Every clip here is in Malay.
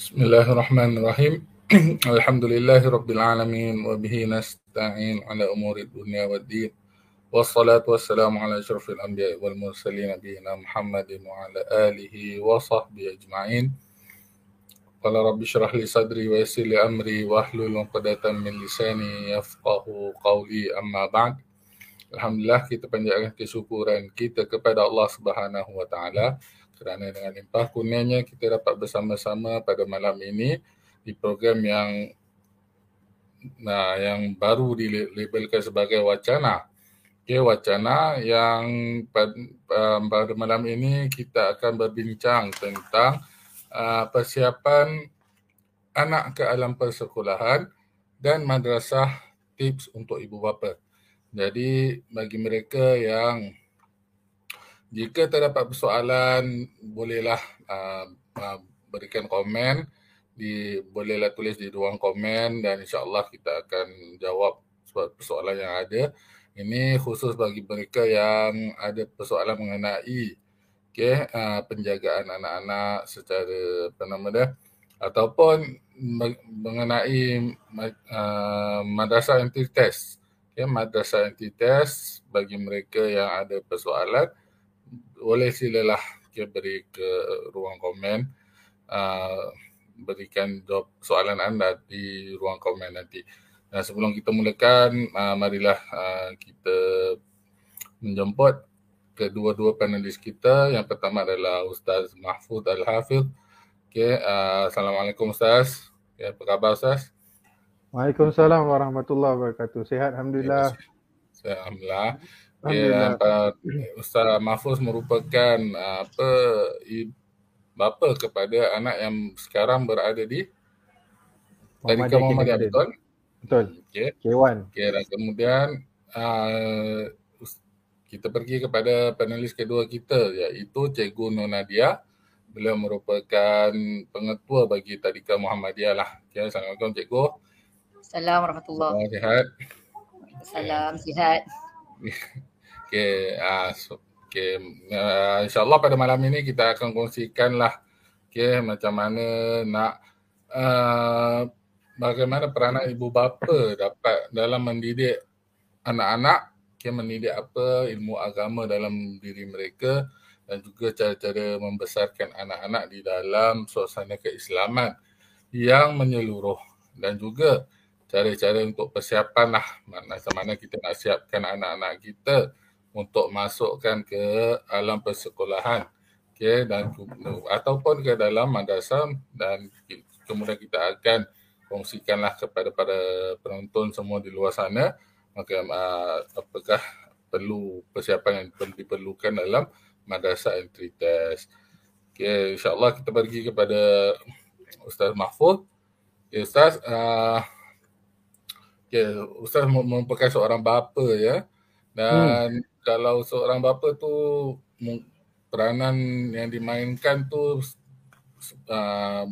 بسم الله الرحمن الرحيم. الحمد لله رب العالمين وبه نستعين على أمور الدنيا والدين والصلاة والسلام على أشرف الأنبياء والمرسلين نبينا محمد وعلى آله وصحبه أجمعين. قال رب اشرح لي صدري ويسر لي أمري واحلل عقدة من لساني يفقه قولي. أما بعد Alhamdulillah kita panjatkan kesyukuran kita kepada Allah Subhanahu Wa Taala. Kerana dengan limpah kurnianya kita dapat bersama-sama pada malam ini di program yang nah, yang baru dilabelkan sebagai wacana. Okay, wacana yang pada, um, pada malam ini kita akan berbincang tentang uh, persiapan anak ke alam persekolahan dan madrasah tips untuk ibu bapa. Jadi bagi mereka yang jika terdapat persoalan bolehlah uh, uh, berikan komen. Di bolehlah tulis di ruang komen dan insyaallah kita akan jawab persoalan yang ada. Ini khusus bagi mereka yang ada persoalan mengenai okay, uh, penjagaan anak-anak secara apa nama dia ataupun mengenai uh, madrasah anti test okay, madrasah anti test bagi mereka yang ada persoalan boleh silalah okay, beri ke ruang komen uh, berikan jawab soalan anda di ruang komen nanti. Dan sebelum kita mulakan, uh, marilah uh, kita menjemput kedua-dua panelis kita. Yang pertama adalah Ustaz Mahfud Al-Hafidh. Okay, uh, Assalamualaikum Ustaz. Okay, apa khabar Ustaz? Waalaikumsalam warahmatullahi wabarakatuh. Sehat Alhamdulillah. Sehat Alhamdulillah. Ya, Ustaz Mahfuz merupakan apa bapa kepada anak yang sekarang berada di Tadika Muhammadiyah, betul? Betul. Okay. K1. Okay, dan kemudian uh, kita pergi kepada panelis kedua kita iaitu Cikgu Nur Nadia. Beliau merupakan pengetua bagi Tadika Muhammadiyah lah. Okay, Assalamualaikum Cikgu. Assalamualaikum warahmatullahi wabarakatuh. Sihat? Salam, sihat. Okay, uh, so, okay. Uh, InsyaAllah pada malam ini kita akan kongsikanlah okay, macam mana nak uh, bagaimana peranan ibu bapa dapat dalam mendidik anak-anak okay, mendidik apa ilmu agama dalam diri mereka dan juga cara-cara membesarkan anak-anak di dalam suasana keislaman yang menyeluruh dan juga cara-cara untuk persiapan lah macam mana kita nak siapkan anak-anak kita untuk masukkan ke alam persekolahan okay, dan ataupun ke dalam madrasah dan kemudian kita akan kongsikanlah kepada para penonton semua di luar sana maka uh, apakah perlu persiapan yang diperlukan dalam madrasah entry test. Okay, insyaAllah kita pergi kepada Ustaz Mahfud. Okay, Ustaz, uh, okay, Ustaz merupakan seorang bapa ya. Dan hmm. Kalau seorang bapa tu peranan yang dimainkan tu uh,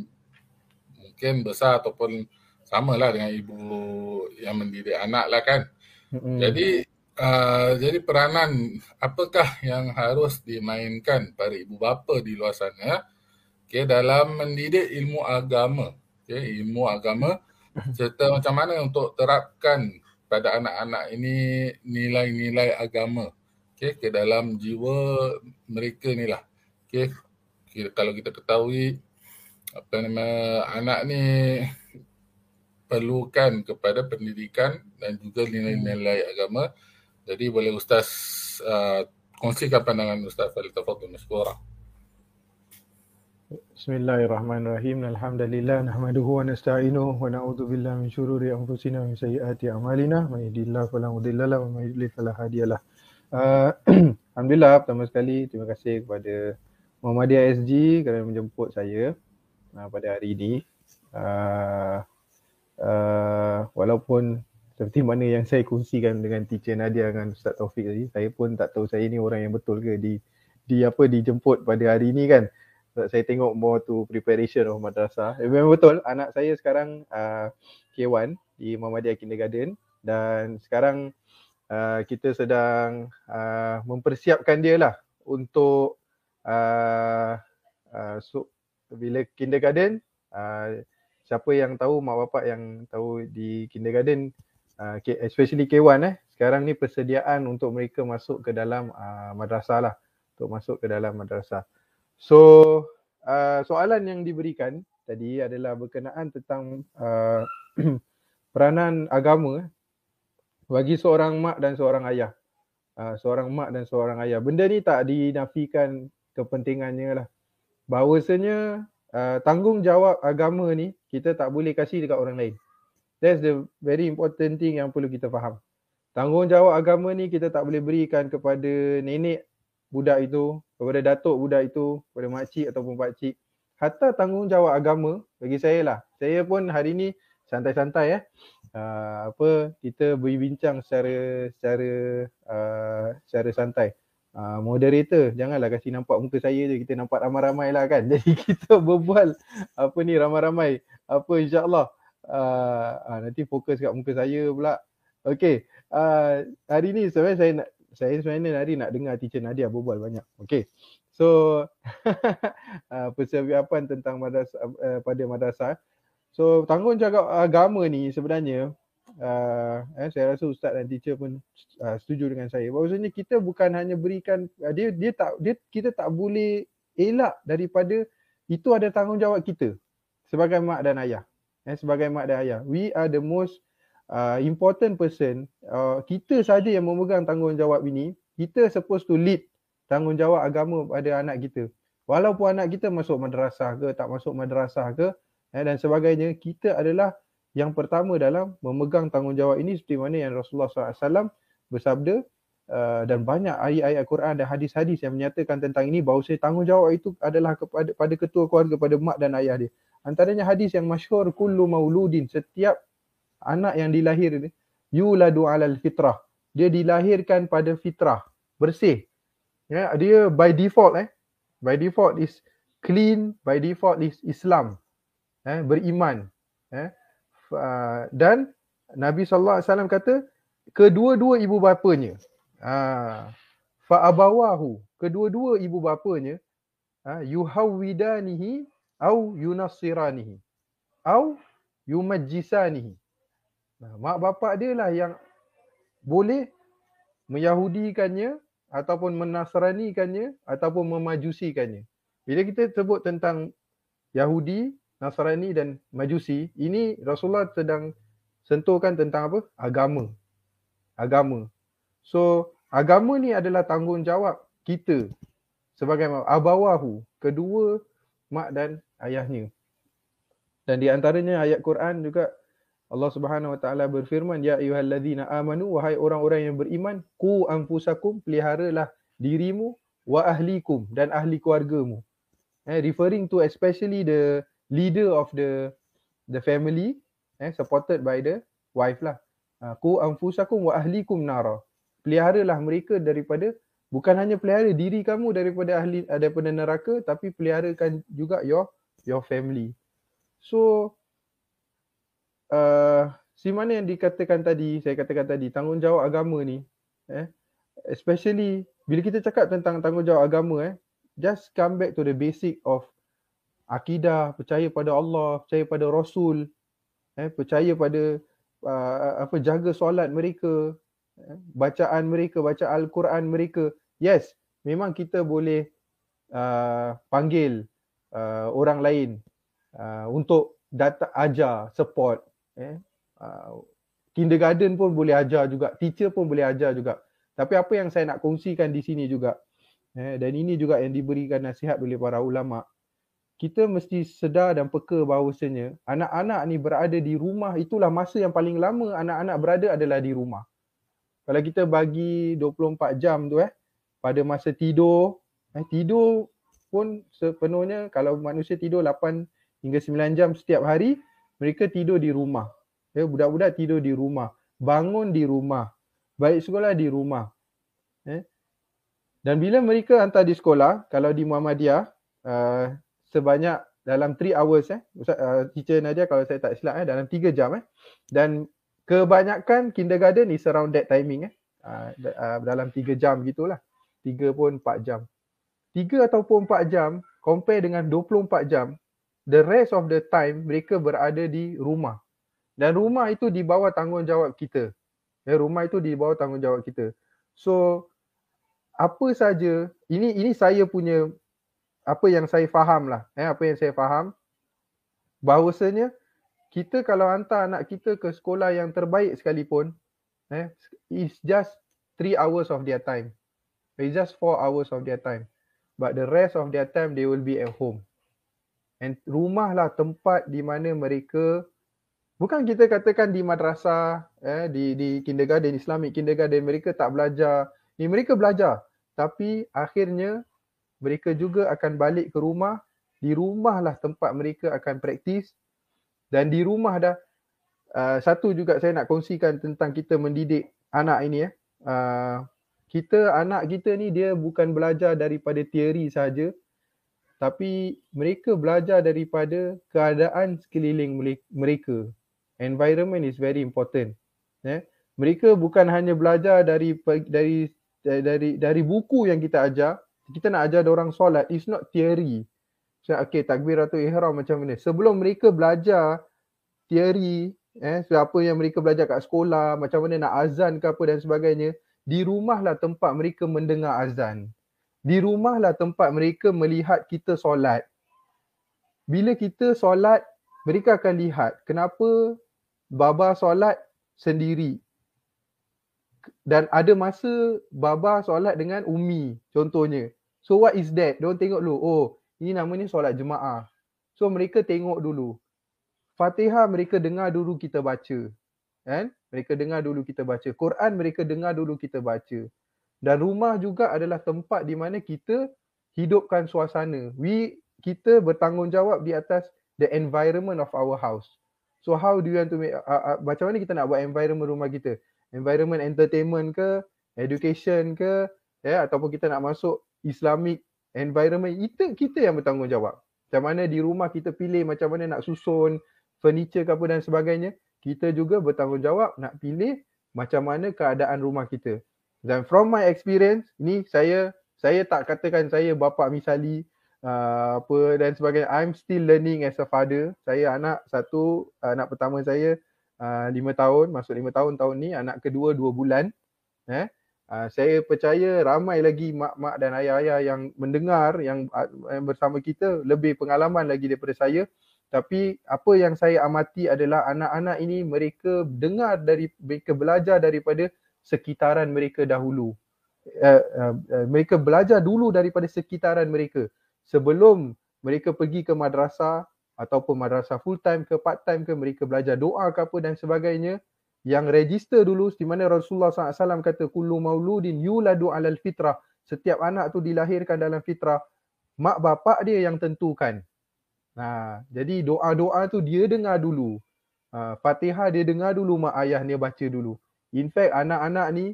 mungkin besar ataupun samalah dengan ibu yang mendidik anak lah kan. Hmm. Jadi uh, jadi peranan apakah yang harus dimainkan para ibu bapa di luar sana okay, dalam mendidik ilmu agama. Okay, ilmu agama serta macam mana untuk terapkan pada anak-anak ini nilai-nilai agama okay, ke dalam jiwa mereka ni lah. Okay. Kalau kita ketahui apa nama anak ni perlukan kepada pendidikan dan juga nilai-nilai agama. Jadi boleh Ustaz uh, kongsikan pandangan Ustaz Fadil Tafadul Masyurah. Bismillahirrahmanirrahim. Alhamdulillah nahmaduhu wa nasta'inuhu wa na'udzu billahi min syururi anfusina wa min sayyiati a'malina. May yahdihillahu fala mudilla lahu wa may yudlil fala hadiyalah. Uh, Alhamdulillah pertama sekali terima kasih kepada Muhammadiyah SG kerana menjemput saya uh, pada hari ini. Uh, uh, walaupun seperti mana yang saya kongsikan dengan teacher Nadia dengan Ustaz Taufik tadi, saya pun tak tahu saya ni orang yang betul ke di di apa dijemput pada hari ini kan saya tengok more to preparation of madrasah. Eh, memang betul anak saya sekarang uh, K1 di Muhammadiyah Kindergarten dan sekarang uh, kita sedang uh, mempersiapkan dia lah untuk uh, uh, so, bila kindergarten Uh, siapa yang tahu mak bapak yang tahu di kindergarten uh, especially K1 eh sekarang ni persediaan untuk mereka masuk ke dalam uh, madrasah lah untuk masuk ke dalam madrasah. So uh, soalan yang diberikan tadi adalah berkenaan tentang uh, peranan agama eh, bagi seorang mak dan seorang ayah. Uh, seorang mak dan seorang ayah. Benda ni tak dinafikan kepentingannya lah. Bahawasanya uh, tanggungjawab agama ni kita tak boleh kasih dekat orang lain. That's the very important thing yang perlu kita faham. Tanggungjawab agama ni kita tak boleh berikan kepada nenek budak itu, kepada datuk budak itu, kepada makcik ataupun pakcik. Hatta tanggungjawab agama bagi saya lah. Saya pun hari ni santai-santai eh. Uh, apa kita berbincang secara secara uh, secara santai. Uh, moderator janganlah kasi nampak muka saya je kita nampak ramai-ramai lah kan. Jadi kita berbual apa ni ramai-ramai. Apa insya-Allah uh, uh, nanti fokus kat muka saya pula. Okay. Uh, hari ni sebenarnya saya nak saya sebenarnya hari nak dengar teacher Nadia berbual banyak. Okay. So uh, persiapan tentang madrasah uh, pada madrasah So tanggungjawab agama ni sebenarnya uh, eh, saya rasa ustaz dan teacher pun uh, setuju dengan saya. Bahawasanya kita bukan hanya berikan uh, dia dia tak dia kita tak boleh elak daripada itu ada tanggungjawab kita sebagai mak dan ayah. Eh, sebagai mak dan ayah. We are the most uh, important person. Uh, kita saja yang memegang tanggungjawab ini. Kita supposed to lead tanggungjawab agama pada anak kita. Walaupun anak kita masuk madrasah ke tak masuk madrasah ke, eh, dan sebagainya kita adalah yang pertama dalam memegang tanggungjawab ini seperti mana yang Rasulullah SAW bersabda uh, dan banyak ayat-ayat Quran dan hadis-hadis yang menyatakan tentang ini bahawa tanggungjawab itu adalah kepada pada ketua keluarga pada mak dan ayah dia. Antaranya hadis yang masyhur kullu mauludin setiap anak yang dilahir yuladu alal fitrah. Dia dilahirkan pada fitrah, bersih. Ya, dia by default eh by default is clean, by default is Islam eh, beriman eh. Uh, dan Nabi sallallahu alaihi wasallam kata kedua-dua ibu bapanya ah fa abawahu kedua-dua ibu bapanya ah yuhawidanihi au yunassiranihi au yumajjisanihi nah, mak bapak dia lah yang boleh meyahudikannya ataupun menasranikannya ataupun memajusikannya bila kita sebut tentang Yahudi Nasrani dan Majusi, ini Rasulullah sedang sentuhkan tentang apa? Agama. Agama. So, agama ni adalah tanggungjawab kita sebagai abawahu, kedua mak dan ayahnya. Dan di antaranya ayat Quran juga Allah Subhanahu Wa Taala berfirman, "Ya ayyuhallazina amanu wahai orang-orang yang beriman, qu anfusakum peliharalah dirimu wa ahlikum dan ahli keluargamu." Eh, referring to especially the leader of the the family eh supported by the wife lah. Ah, ku anfusakum wa ahlikum nara. Peliharalah mereka daripada bukan hanya pelihara diri kamu daripada ahli daripada neraka tapi peliharakan juga your your family. So uh, si mana yang dikatakan tadi saya katakan tadi tanggungjawab agama ni eh especially bila kita cakap tentang tanggungjawab agama eh just come back to the basic of akidah, percaya pada Allah, percaya pada Rasul, eh, percaya pada uh, apa jaga solat mereka, eh, bacaan mereka, baca Al-Quran mereka. Yes, memang kita boleh uh, panggil uh, orang lain uh, untuk data ajar, support. Eh. Uh, kindergarten pun boleh ajar juga, teacher pun boleh ajar juga. Tapi apa yang saya nak kongsikan di sini juga, eh, dan ini juga yang diberikan nasihat oleh para ulama' kita mesti sedar dan peka bahawasanya anak-anak ni berada di rumah itulah masa yang paling lama anak-anak berada adalah di rumah. Kalau kita bagi 24 jam tu eh pada masa tidur, eh, tidur pun sepenuhnya kalau manusia tidur 8 hingga 9 jam setiap hari, mereka tidur di rumah. Ya, budak-budak tidur di rumah, bangun di rumah, baik sekolah di rumah. Eh. Dan bila mereka hantar di sekolah, kalau di Muhammadiyah, uh, sebanyak dalam 3 hours eh Ustaz uh, teacher Nadia kalau saya tak silap eh dalam 3 jam eh dan kebanyakan kindergarten is around that timing eh uh, uh, dalam 3 jam gitulah 3 pun 4 jam 3 ataupun 4 jam compare dengan 24 jam the rest of the time mereka berada di rumah. Dan rumah itu di bawah tanggungjawab kita. Ya, rumah itu di bawah tanggungjawab kita. So apa saja ini ini saya punya apa yang saya faham lah eh apa yang saya faham? Bahawasanya kita kalau hantar anak kita ke sekolah yang terbaik sekalipun eh is just 3 hours of their time. It's just 4 hours of their time. But the rest of their time they will be at home. And rumah lah tempat di mana mereka bukan kita katakan di madrasah eh di di kindergarten Islamic kindergarten mereka tak belajar. Ni mereka belajar tapi akhirnya mereka juga akan balik ke rumah. Di rumahlah tempat mereka akan praktis. Dan di rumah dah uh, satu juga saya nak kongsikan tentang kita mendidik anak ini ya uh, kita anak kita ni dia bukan belajar daripada teori saja. Tapi mereka belajar daripada keadaan sekeliling mereka. Environment is very important ya mereka bukan hanya belajar dari dari dari dari buku yang kita ajar, kita nak ajar orang solat, it's not theory. So, okay, takbiratul ihram macam mana. Sebelum mereka belajar teori, eh, so apa yang mereka belajar kat sekolah, macam mana nak azan ke apa dan sebagainya, di rumahlah tempat mereka mendengar azan. Di rumahlah tempat mereka melihat kita solat. Bila kita solat, mereka akan lihat kenapa baba solat sendiri dan ada masa baba solat dengan umi contohnya. So what is that? Dia tengok dulu. Oh, ini namanya solat jemaah. So mereka tengok dulu. Fatihah mereka dengar dulu kita baca. Kan? Mereka dengar dulu kita baca. Quran mereka dengar dulu kita baca. Dan rumah juga adalah tempat di mana kita hidupkan suasana. We kita bertanggungjawab di atas the environment of our house. So how do you want to make uh, uh, macam mana kita nak buat environment rumah kita? environment entertainment ke, education ke, ya ataupun kita nak masuk Islamic environment, itu kita yang bertanggungjawab. Macam mana di rumah kita pilih macam mana nak susun furniture ke apa dan sebagainya, kita juga bertanggungjawab nak pilih macam mana keadaan rumah kita. Dan from my experience, ni saya saya tak katakan saya bapa misali uh, apa dan sebagainya. I'm still learning as a father. Saya anak satu, anak pertama saya Ah, lima tahun, masuk lima tahun tahun ni, anak kedua dua bulan. Eh, uh, saya percaya ramai lagi mak-mak dan ayah-ayah yang mendengar yang, uh, yang bersama kita lebih pengalaman lagi daripada saya. Tapi apa yang saya amati adalah anak-anak ini mereka dengar dari mereka belajar daripada sekitaran mereka dahulu. Uh, uh, uh, mereka belajar dulu daripada sekitaran mereka sebelum mereka pergi ke madrasah ataupun madrasah full time ke part time ke mereka belajar doa ke apa dan sebagainya yang register dulu di mana Rasulullah SAW kata kullu mauludin yuladu alal fitrah. Setiap anak tu dilahirkan dalam fitrah mak bapak dia yang tentukan. Nah jadi doa-doa tu dia dengar dulu. Uh, Fatihah dia dengar dulu mak ayah dia baca dulu. In fact anak-anak ni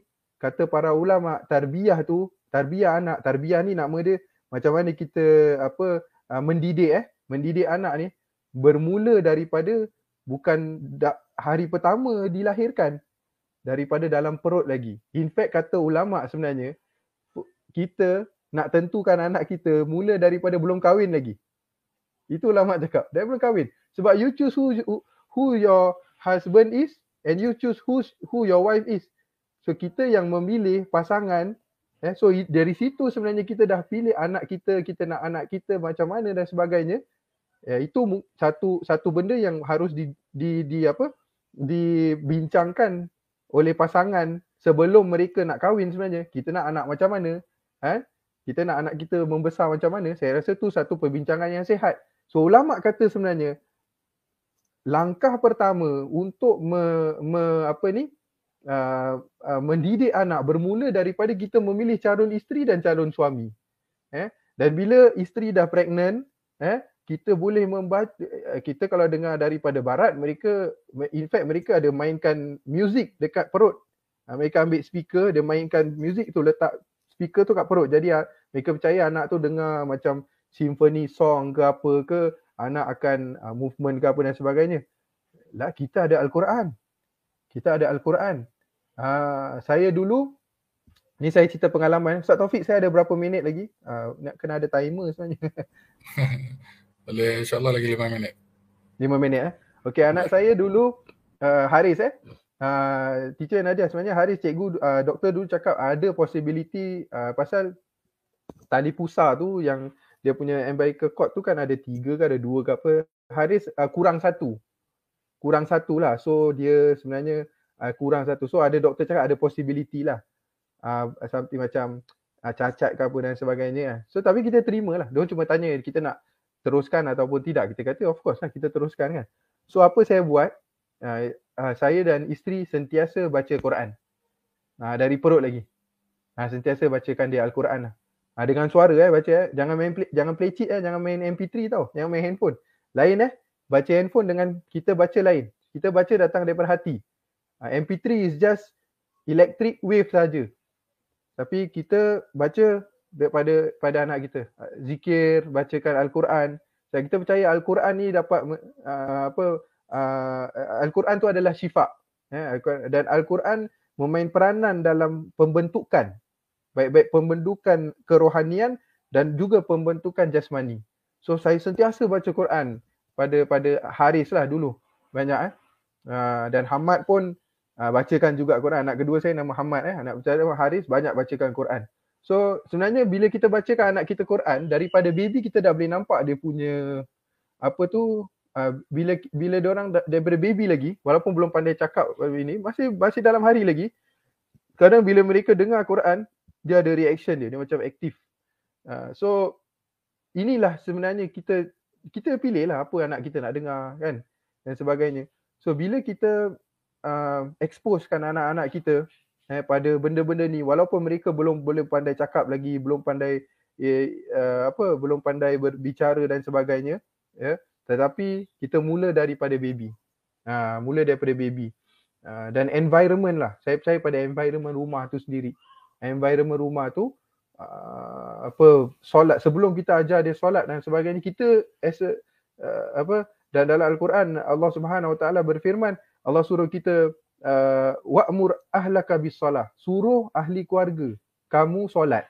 kata para ulama tarbiyah tu tarbiyah anak tarbiyah ni nama dia macam mana kita apa uh, mendidik eh mendidik anak ni bermula daripada bukan hari pertama dilahirkan daripada dalam perut lagi. In fact kata ulama sebenarnya kita nak tentukan anak kita mula daripada belum kahwin lagi. Itu ulama cakap. Dia belum kahwin. Sebab you choose who who your husband is and you choose who who your wife is. So kita yang memilih pasangan eh so dari situ sebenarnya kita dah pilih anak kita, kita nak anak kita macam mana dan sebagainya ya itu satu satu benda yang harus di di, di apa dibincangkan oleh pasangan sebelum mereka nak kahwin sebenarnya. Kita nak anak macam mana? Ha? Kita nak anak kita membesar macam mana? Saya rasa tu satu perbincangan yang sihat. So ulama kata sebenarnya langkah pertama untuk me, me apa ni? Uh, uh, mendidik anak bermula daripada kita memilih calon isteri dan calon suami. Eh? Dan bila isteri dah pregnant eh kita boleh membaca eh, kita kalau dengar daripada barat mereka in fact mereka ada mainkan music dekat perut. Ah, mereka ambil speaker dia mainkan music tu letak speaker tu kat perut. Jadi ah, mereka percaya anak tu dengar macam symphony song ke apa ke anak akan uh, movement ke apa dan sebagainya. Lah kita ada al-Quran. Kita ada al-Quran. Uh, saya dulu ni saya cerita pengalaman. Ustaz Taufik saya ada berapa minit lagi? Uh, nak kena ada timer sebenarnya Boleh insyaAllah lagi lima minit. Lima minit eh. Okey anak saya dulu uh, Haris eh. Uh, teacher Nadia sebenarnya Haris cikgu uh, doktor dulu cakap ada possibility uh, pasal tali pusar tu yang dia punya umbilical cord tu kan ada tiga ke ada dua ke apa. Haris uh, kurang satu. Kurang satu lah. So dia sebenarnya uh, kurang satu. So ada doktor cakap ada possibility lah. Uh, something macam uh, cacat ke apa dan sebagainya. So tapi kita terima lah. Dia cuma tanya kita nak teruskan ataupun tidak. Kita kata of course lah kita teruskan kan. So apa saya buat? Uh, uh, saya dan isteri sentiasa baca Quran. Uh, dari perut lagi. Uh, sentiasa bacakan dia Al-Quran lah. Uh, dengan suara eh baca eh. Jangan main play, jangan play cheat eh. Jangan main MP3 tau. Jangan main handphone. Lain eh. Baca handphone dengan kita baca lain. Kita baca datang daripada hati. Uh, MP3 is just electric wave saja. Tapi kita baca daripada pada anak kita. Zikir, bacakan Al-Quran. Dan kita percaya Al-Quran ni dapat uh, apa uh, Al-Quran tu adalah syifa. Ya, dan Al-Quran memain peranan dalam pembentukan baik-baik pembentukan kerohanian dan juga pembentukan jasmani. So saya sentiasa baca Quran pada pada Haris lah dulu banyak eh. Uh, dan Hamad pun uh, bacakan juga Quran. Anak kedua saya nama Hamad eh. Anak pertama Haris banyak bacakan Quran. So sebenarnya bila kita bacakan anak kita Quran daripada baby kita dah boleh nampak dia punya apa tu uh, bila bila dia orang daripada baby lagi walaupun belum pandai cakap ini masih masih dalam hari lagi kadang bila mereka dengar Quran dia ada reaction dia dia macam aktif. Uh, so inilah sebenarnya kita kita pilih lah apa anak kita nak dengar kan dan sebagainya. So bila kita uh, exposekan anak-anak kita eh, pada benda-benda ni. Walaupun mereka belum boleh pandai cakap lagi belum pandai eh, uh, apa belum pandai berbicara dan sebagainya ya. Tetapi kita mula daripada baby. Ha, mula daripada baby. Uh, dan environment lah. Saya percaya pada environment rumah tu sendiri. Environment rumah tu uh, apa solat. Sebelum kita ajar dia solat dan sebagainya kita as a, uh, apa dan dalam al-Quran Allah Subhanahu Wa Taala berfirman Allah suruh kita uh, wa'mur ahlaka bis salah. Suruh ahli keluarga kamu solat.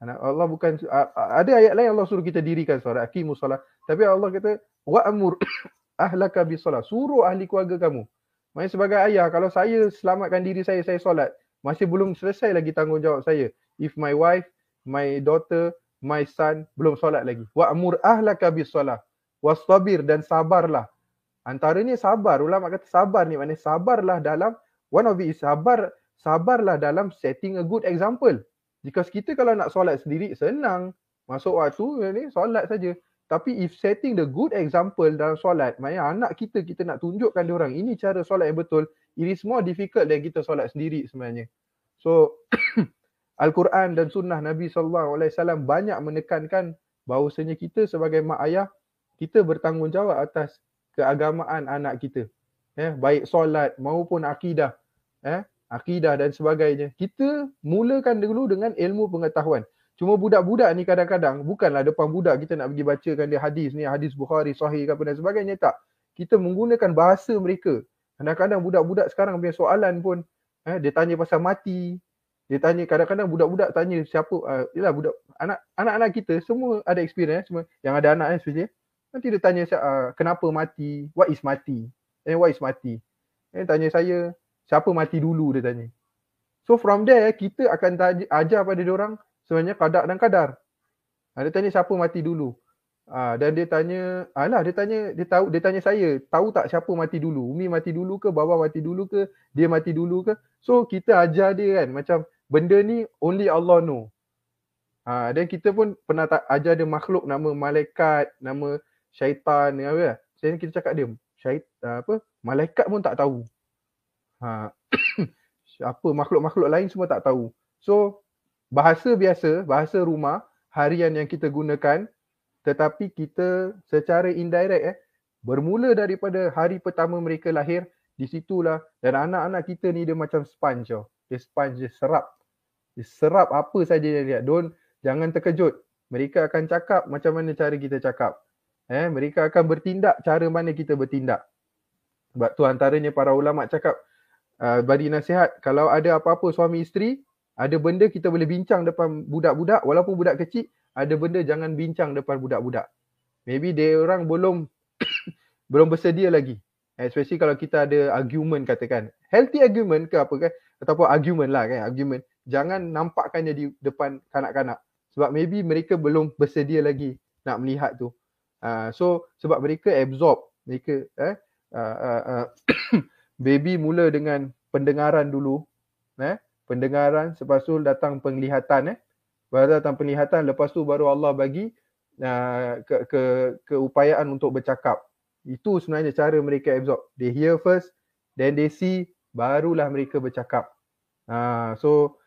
Allah bukan ada ayat lain Allah suruh kita dirikan solat, aqimus solat. Tapi Allah kata wa'mur ahlaka bis salah. Suruh ahli keluarga kamu. Maksudnya sebagai ayah kalau saya selamatkan diri saya saya solat, masih belum selesai lagi tanggungjawab saya. If my wife, my daughter, my son belum solat lagi. Wa'mur ahlaka bis salah. Wastabir dan sabarlah Antaranya sabar. Ulama kata sabar ni maknanya sabarlah dalam one of it is sabar sabarlah dalam setting a good example. Jika kita kalau nak solat sendiri senang. Masuk waktu ni solat saja. Tapi if setting the good example dalam solat, maknanya anak kita kita nak tunjukkan dia orang ini cara solat yang betul, it is more difficult dan kita solat sendiri sebenarnya. So Al-Quran dan sunnah Nabi sallallahu alaihi wasallam banyak menekankan bahawasanya kita sebagai mak ayah kita bertanggungjawab atas keagamaan anak kita. Eh, baik solat maupun akidah. Eh, akidah dan sebagainya. Kita mulakan dulu dengan ilmu pengetahuan. Cuma budak-budak ni kadang-kadang bukanlah depan budak kita nak pergi bacakan dia hadis ni, hadis Bukhari, Sahih ke apa dan sebagainya. Tak. Kita menggunakan bahasa mereka. Kadang-kadang budak-budak sekarang punya soalan pun eh, dia tanya pasal mati. Dia tanya kadang-kadang budak-budak tanya siapa uh, yalah budak anak anak-anak kita semua ada experience semua yang ada anak eh especially Nanti dia tanya uh, kenapa mati, what is mati, and what is mati. Dia tanya saya, siapa mati dulu dia tanya. So from there kita akan tanya, ajar pada dia orang sebenarnya kadar dan kadar. Uh, dia tanya siapa mati dulu. Uh, dan dia tanya, alah dia tanya, dia tahu dia tanya saya, tahu tak siapa mati dulu? Umi mati dulu ke, baba mati dulu ke, dia mati dulu ke? So kita ajar dia kan macam benda ni only Allah know. Ha, dan kita pun pernah tak ajar dia makhluk nama malaikat, nama syaitan ni apa saya kita cakap dia syait ah, apa malaikat pun tak tahu ha apa makhluk-makhluk lain semua tak tahu so bahasa biasa bahasa rumah harian yang kita gunakan tetapi kita secara indirect eh bermula daripada hari pertama mereka lahir di situlah dan anak-anak kita ni dia macam sponge tau. Dia sponge dia serap. Dia serap apa saja dia lihat. Don't jangan terkejut. Mereka akan cakap macam mana cara kita cakap eh mereka akan bertindak cara mana kita bertindak sebab tu antaranya para ulama cakap uh, bagi nasihat kalau ada apa-apa suami isteri ada benda kita boleh bincang depan budak-budak walaupun budak kecil ada benda jangan bincang depan budak-budak maybe dia orang belum belum bersedia lagi. Especially kalau kita ada argument katakan. Healthy argument ke apa kan? Ataupun argument lah kan, argument. Jangan nampakkannya di depan kanak-kanak. Sebab maybe mereka belum bersedia lagi nak melihat tu. Uh, so sebab mereka absorb, mereka eh uh, uh, uh, baby mula dengan pendengaran dulu. Eh, pendengaran lepas tu datang penglihatan eh. Baru datang penglihatan lepas tu baru Allah bagi uh, ke, ke keupayaan untuk bercakap. Itu sebenarnya cara mereka absorb. They hear first, then they see, barulah mereka bercakap. Uh, so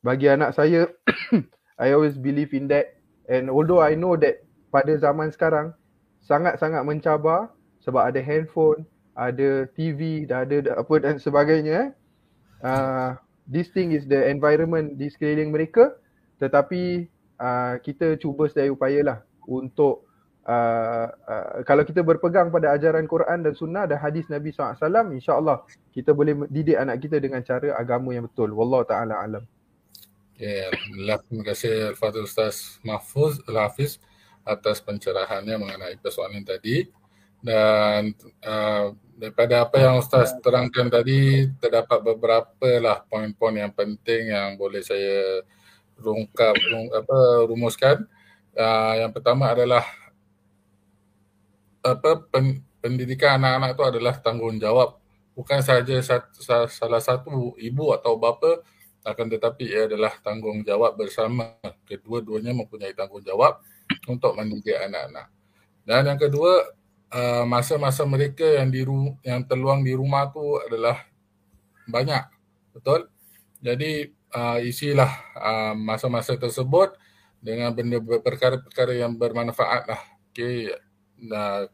bagi anak saya, I always believe in that. And although I know that pada zaman sekarang sangat-sangat mencabar sebab ada handphone, ada TV, dah ada apa dan sebagainya. Uh, this thing is the environment di sekeliling mereka. Tetapi uh, kita cuba sedaya upaya lah untuk uh, uh, kalau kita berpegang pada ajaran Quran dan Sunnah dan hadis Nabi SAW, insyaAllah kita boleh didik anak kita dengan cara agama yang betul. Wallahu ta'ala alam. Ya, yeah, terima kasih Al-Fadhil Ustaz Mahfuz Al-Hafiz atas pencerahannya mengenai persoalan tadi. Dan uh, daripada apa yang Ustaz terangkan tadi, terdapat beberapa lah poin-poin yang penting yang boleh saya rungkap, rung, apa, rumuskan. Uh, yang pertama adalah apa pen, pendidikan anak-anak itu adalah tanggungjawab bukan sahaja sat, salah satu ibu atau bapa akan tetapi ia adalah tanggungjawab bersama kedua-duanya mempunyai tanggungjawab untuk mendidik anak-anak. Dan yang kedua uh, masa-masa mereka yang di yang terluang di rumah tu adalah banyak. Betul? Jadi uh, isilah uh, masa-masa tersebut dengan benda perkara-perkara yang bermanfaat lah. Okay. Nah,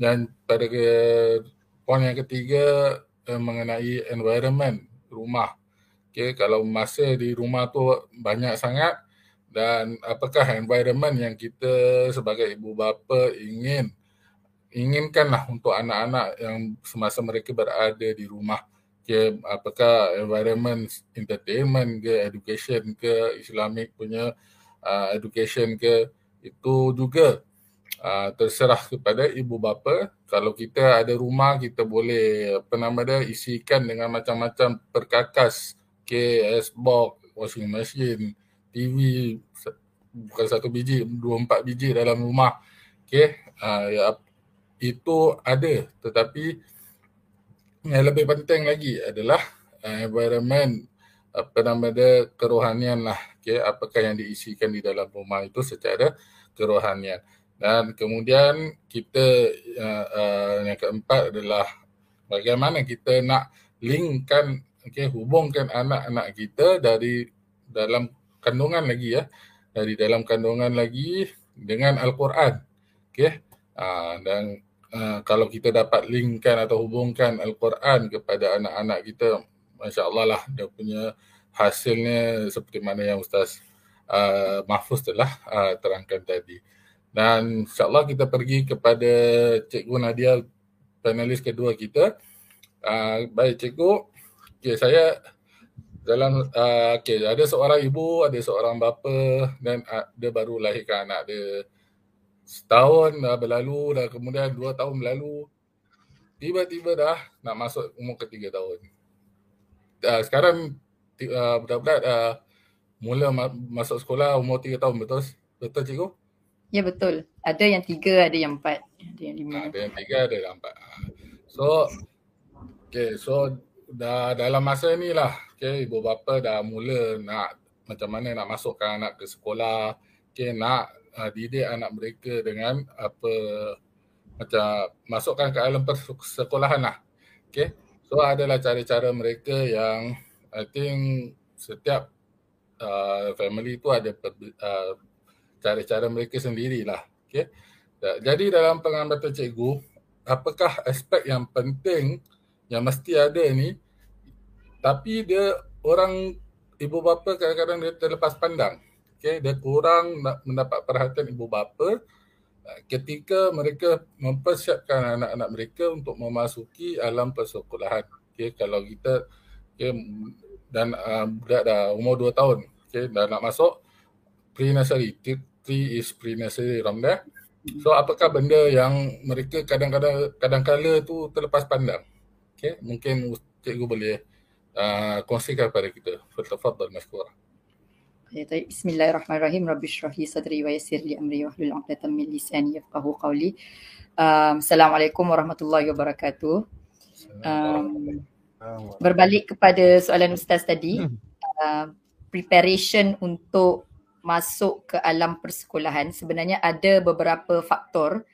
dan pada ke, poin yang ketiga eh, mengenai environment rumah. Okay, kalau masa di rumah tu banyak sangat dan apakah environment yang kita sebagai ibu bapa ingin inginkanlah untuk anak-anak yang semasa mereka berada di rumah. Okay, apakah environment entertainment ke education ke islamic punya uh, education ke itu juga uh, terserah kepada ibu bapa. Kalau kita ada rumah, kita boleh apa nama dia isikan dengan macam-macam perkakas, KS box, washing machine, TV bukan satu biji, dua empat biji dalam rumah. Okay, uh, itu ada. Tetapi yang lebih penting lagi adalah uh, environment apa nama dia kerohanian lah. Okay, apakah yang diisikan di dalam rumah itu secara kerohanian. Dan kemudian kita uh, uh, yang keempat adalah bagaimana kita nak linkkan okey hubungkan anak-anak kita dari dalam kandungan lagi ya. Dari dalam kandungan lagi dengan al-Quran. Okey. Uh, dan uh, kalau kita dapat linkkan atau hubungkan al-Quran kepada anak-anak kita masya-Allah lah dia punya hasilnya seperti mana yang ustaz uh, Mahfuz telah uh, terangkan tadi. Dan insyaAllah kita pergi kepada Cikgu Nadia, panelis kedua kita. Uh, baik Cikgu, okay, saya dalam uh, okay, ada seorang ibu, ada seorang bapa dan uh, dia baru lahirkan anak dia setahun dah berlalu dah kemudian dua tahun berlalu tiba-tiba dah nak masuk umur ketiga tahun. Uh, sekarang uh, budak-budak uh, mula ma- masuk sekolah umur tiga tahun betul? Betul cikgu? Ya betul. Ada yang tiga, ada yang empat. Ada yang lima. Ada yang tiga, ada yang empat. So, okay, so dah dalam masa ni lah, okay, ibu bapa dah mula nak macam mana nak masukkan anak ke sekolah, okay, nak uh, didik anak mereka dengan apa macam masukkan ke alam persekolahan lah. Okay. So adalah cara-cara mereka yang I think setiap uh, family tu ada uh, cara-cara mereka sendirilah. Okay. Jadi dalam pengamatan cikgu, apakah aspek yang penting yang mesti ada ni tapi dia orang ibu bapa kadang-kadang dia terlepas pandang. Okay, dia kurang nak mendapat perhatian ibu bapa uh, ketika mereka mempersiapkan anak-anak mereka untuk memasuki alam persekolahan. Okay, kalau kita okay, dan uh, budak dah umur 2 tahun, okay, dah nak masuk pre-nursery, three is pre-nursery around there. So apakah benda yang mereka kadang-kadang kadang-kala tu terlepas pandang? Okay, mungkin cikgu boleh uh, kongsikan kepada kita. Tafadhal maskura. Ya, Bismillahirrahmanirrahim. Rabbi syrahli sadri wa yassir li amri wa hlul 'uqdatam min lisani yafqahu qawli. Um, Assalamualaikum warahmatullahi wabarakatuh. Um, berbalik kepada soalan ustaz tadi, uh, preparation untuk masuk ke alam persekolahan sebenarnya ada beberapa faktor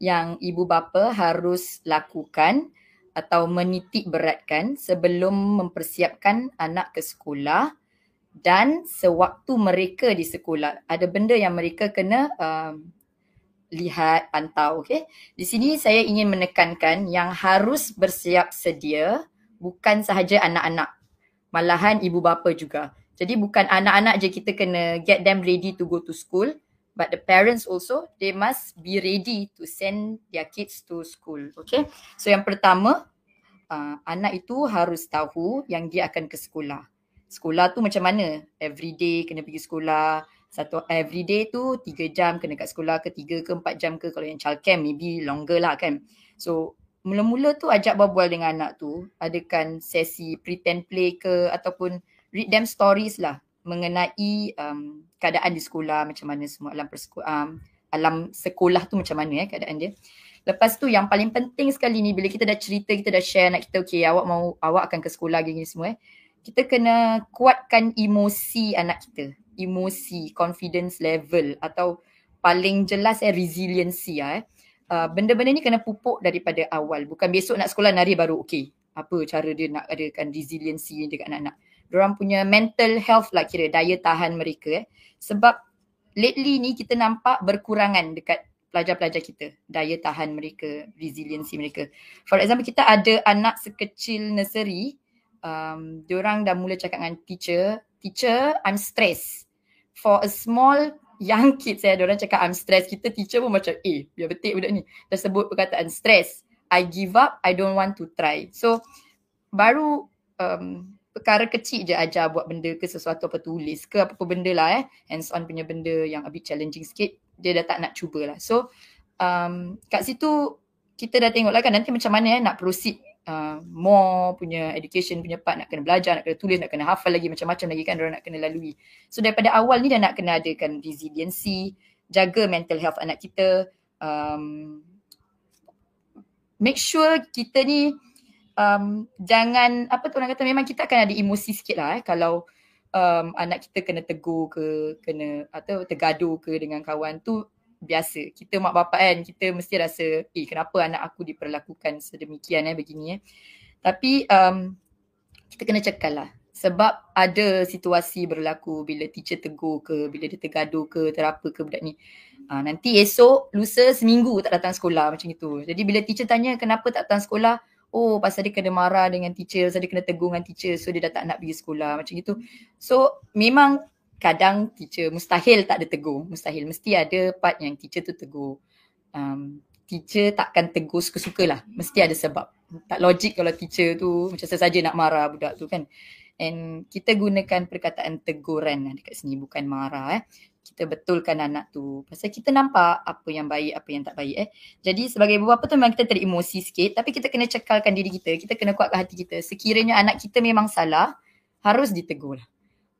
yang ibu bapa harus lakukan atau menitik beratkan sebelum mempersiapkan anak ke sekolah dan sewaktu mereka di sekolah. Ada benda yang mereka kena um, lihat pantau okey? Di sini saya ingin menekankan yang harus bersiap sedia bukan sahaja anak-anak malahan ibu bapa juga. Jadi bukan anak-anak je kita kena get them ready to go to school but the parents also they must be ready to send their kids to school. Okay. So yang pertama uh, anak itu harus tahu yang dia akan ke sekolah. Sekolah tu macam mana? Every day kena pergi sekolah. Satu every day tu tiga jam kena kat sekolah ke tiga ke empat jam ke kalau yang childcare maybe longer lah kan. So mula-mula tu ajak berbual dengan anak tu adakan sesi pretend play ke ataupun read them stories lah mengenai um, keadaan di sekolah macam mana semua alam persekolah um, alam sekolah tu macam mana eh keadaan dia. Lepas tu yang paling penting sekali ni bila kita dah cerita, kita dah share anak kita okay awak mau awak akan ke sekolah gini semua eh. Kita kena kuatkan emosi anak kita. Emosi, confidence level atau paling jelas eh resiliency ah eh. Uh, benda-benda ni kena pupuk daripada awal. Bukan besok nak sekolah nari baru okay. Apa cara dia nak adakan resiliency dekat anak-anak orang punya mental health lah kira daya tahan mereka eh. Sebab lately ni kita nampak berkurangan dekat pelajar-pelajar kita daya tahan mereka, resiliency mereka. For example kita ada anak sekecil nursery um, diorang dah mula cakap dengan teacher, teacher I'm stressed. For a small young kids eh, diorang cakap I'm stressed. Kita teacher pun macam eh biar betul budak ni. Dah sebut perkataan stress. I give up, I don't want to try. So baru um, perkara kecil je ajar buat benda ke sesuatu apa tulis ke apa-apa benda lah eh. Hands on punya benda yang a bit challenging sikit dia dah tak nak cuba lah. So um, kat situ kita dah tengok lah kan nanti macam mana eh nak proceed uh, more punya education punya part nak kena belajar nak kena tulis nak kena hafal lagi macam-macam lagi kan orang nak kena lalui. So daripada awal ni dah nak kena adakan resiliency jaga mental health anak kita um, make sure kita ni um, jangan apa tu orang kata memang kita akan ada emosi sikit lah eh. Kalau um, anak kita kena tegur ke kena atau tergaduh ke dengan kawan tu biasa. Kita mak bapak kan kita mesti rasa eh kenapa anak aku diperlakukan sedemikian eh begini eh? Tapi um, kita kena cekal lah. Sebab ada situasi berlaku bila teacher tegur ke bila dia tergaduh ke terapa ke budak ni. Uh, nanti esok lusa seminggu tak datang sekolah macam itu. Jadi bila teacher tanya kenapa tak datang sekolah oh pasal dia kena marah dengan teacher, pasal dia kena tegur dengan teacher so dia dah tak nak pergi sekolah macam itu. So memang kadang teacher mustahil tak ada tegur, mustahil. Mesti ada part yang teacher tu tegur. Um, teacher takkan tegur suka-suka lah, mesti ada sebab. Tak logik kalau teacher tu macam saja nak marah budak tu kan. And kita gunakan perkataan teguran lah dekat sini bukan marah eh kita betulkan anak tu. Pasal kita nampak apa yang baik, apa yang tak baik eh. Jadi sebagai ibu bapa tu memang kita teremosi sikit tapi kita kena cekalkan diri kita. Kita kena kuatkan hati kita. Sekiranya anak kita memang salah, harus ditegur lah.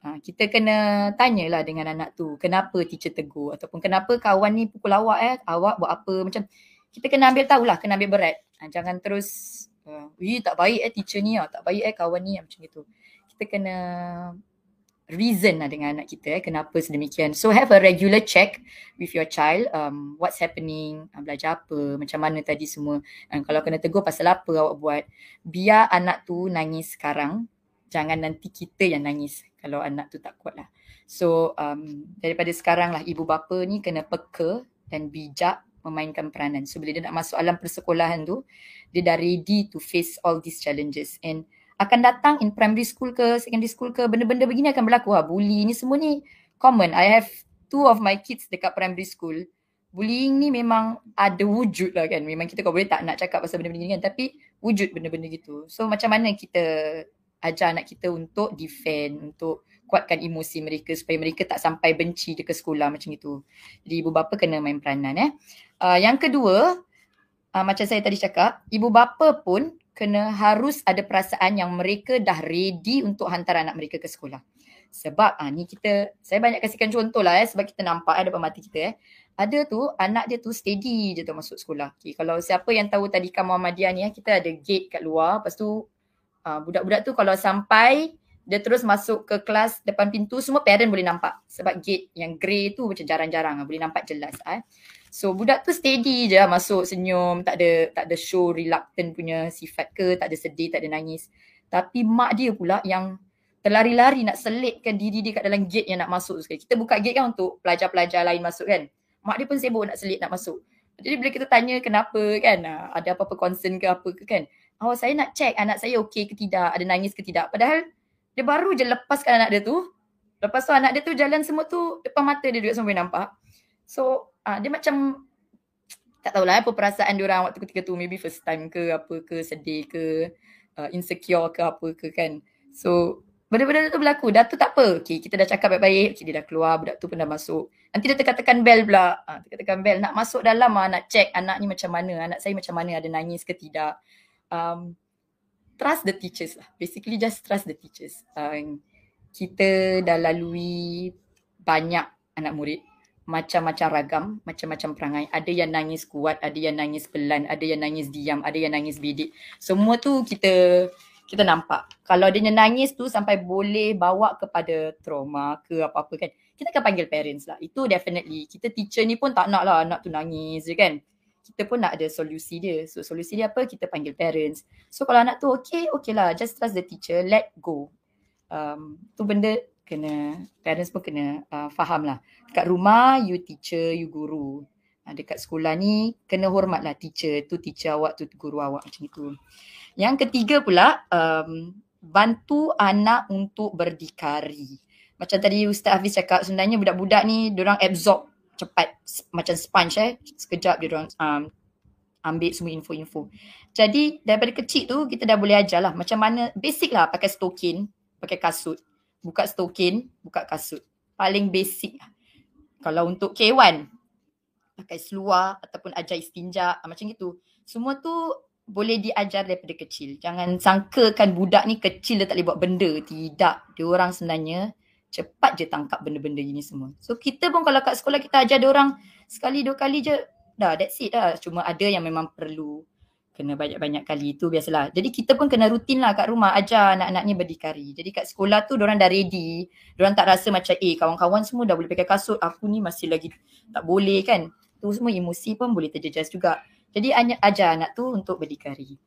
Ha, kita kena tanyalah dengan anak tu kenapa teacher tegur ataupun kenapa kawan ni pukul awak eh, awak buat apa macam kita kena ambil tahulah, kena ambil berat. Ha, jangan terus uh, tak baik eh teacher ni, ah, tak baik eh kawan ni macam itu. Kita kena reason lah dengan anak kita eh, kenapa sedemikian. So have a regular check with your child um, what's happening, uh, belajar apa, macam mana tadi semua. Um, kalau kena tegur pasal apa awak buat, biar anak tu nangis sekarang, jangan nanti kita yang nangis kalau anak tu tak kuat lah. So um, daripada sekarang lah ibu bapa ni kena peka dan bijak memainkan peranan. So bila dia nak masuk alam persekolahan tu, dia dah ready to face all these challenges. And akan datang in primary school ke secondary school ke benda-benda begini akan berlaku. Ha bully ni semua ni common. I have two of my kids dekat primary school. Bullying ni memang ada wujud lah kan. Memang kita kau boleh tak nak cakap pasal benda-benda ni kan. Tapi wujud benda-benda gitu. So macam mana kita ajar anak kita untuk defend, untuk kuatkan emosi mereka supaya mereka tak sampai benci dekat sekolah macam itu. Jadi ibu bapa kena main peranan eh. Uh, yang kedua, uh, macam saya tadi cakap, ibu bapa pun kena harus ada perasaan yang mereka dah ready untuk hantar anak mereka ke sekolah. Sebab ah ni kita saya banyak kasihkan contoh lah eh sebab kita nampak eh depan mata kita eh. Ada tu anak dia tu steady je tu masuk sekolah. Okay, kalau siapa yang tahu tadi Muhammadiyah ni eh kita ada gate kat luar. Lepas tu uh, budak-budak tu kalau sampai dia terus masuk ke kelas depan pintu semua parent boleh nampak sebab gate yang grey tu macam jarang-jarang boleh nampak jelas eh. So budak tu steady je masuk senyum tak ada tak ada show reluctant punya sifat ke tak ada sedih tak ada nangis. Tapi mak dia pula yang terlari-lari nak selitkan diri dia kat dalam gate yang nak masuk sekali. Kita buka gate kan untuk pelajar-pelajar lain masuk kan. Mak dia pun sibuk nak selit nak masuk. Jadi bila kita tanya kenapa kan, ah, ada apa-apa concern ke apa ke kan. Oh saya nak check anak saya okey ke tidak, ada nangis ke tidak. Padahal dia baru je lepaskan anak dia tu. Lepas tu anak dia tu jalan semua tu depan mata dia juga sampai nampak. So uh, dia macam tak tahulah apa perasaan dia orang waktu ketika tu maybe first time ke apa ke sedih ke uh, insecure ke apa ke kan. So benda-benda tu berlaku. Dah tu tak apa. Okay, kita dah cakap baik-baik. Okay, dia dah keluar. Budak tu pun dah masuk. Nanti dia tekan-tekan bell pula. Ha, tekan-tekan bell. Nak masuk dalam lah. Nak check anak ni macam mana. Anak saya macam mana. Ada nangis ke tidak. Um, trust the teachers lah. Basically just trust the teachers. Um, kita dah lalui banyak anak murid. Macam-macam ragam. Macam-macam perangai. Ada yang nangis kuat. Ada yang nangis pelan. Ada yang nangis diam. Ada yang nangis bidik. Semua tu kita kita nampak kalau dia nangis tu sampai boleh bawa kepada trauma ke apa-apa kan kita akan panggil parents lah itu definitely kita teacher ni pun tak nak lah anak tu nangis je kan kita pun nak ada solusi dia so solusi dia apa kita panggil parents so kalau anak tu okay okay lah just trust the teacher let go um, tu benda kena parents pun kena uh, faham lah kat rumah you teacher you guru uh, dekat sekolah ni kena hormat lah teacher tu teacher awak tu guru awak macam itu yang ketiga pula, um, bantu anak untuk berdikari. Macam tadi Ustaz Hafiz cakap, sebenarnya budak-budak ni orang absorb cepat macam sponge eh. Sekejap dia orang um, ambil semua info-info. Jadi daripada kecil tu kita dah boleh ajar lah macam mana basic lah pakai stokin, pakai kasut. Buka stokin, buka kasut. Paling basic. Kalau untuk K1, pakai seluar ataupun ajar istinja macam gitu. Semua tu boleh diajar daripada kecil. Jangan sangkakan budak ni kecil dia tak boleh buat benda. Tidak. Dia orang sebenarnya cepat je tangkap benda-benda ini semua. So kita pun kalau kat sekolah kita ajar dia orang sekali dua kali je dah that's it dah. Cuma ada yang memang perlu kena banyak-banyak kali itu biasalah. Jadi kita pun kena rutin lah kat rumah ajar anak-anaknya berdikari. Jadi kat sekolah tu orang dah ready. Orang tak rasa macam eh kawan-kawan semua dah boleh pakai kasut. Aku ni masih lagi tak boleh kan. Tu semua emosi pun boleh terjejas juga. Jadi ajar anak tu untuk berdikari.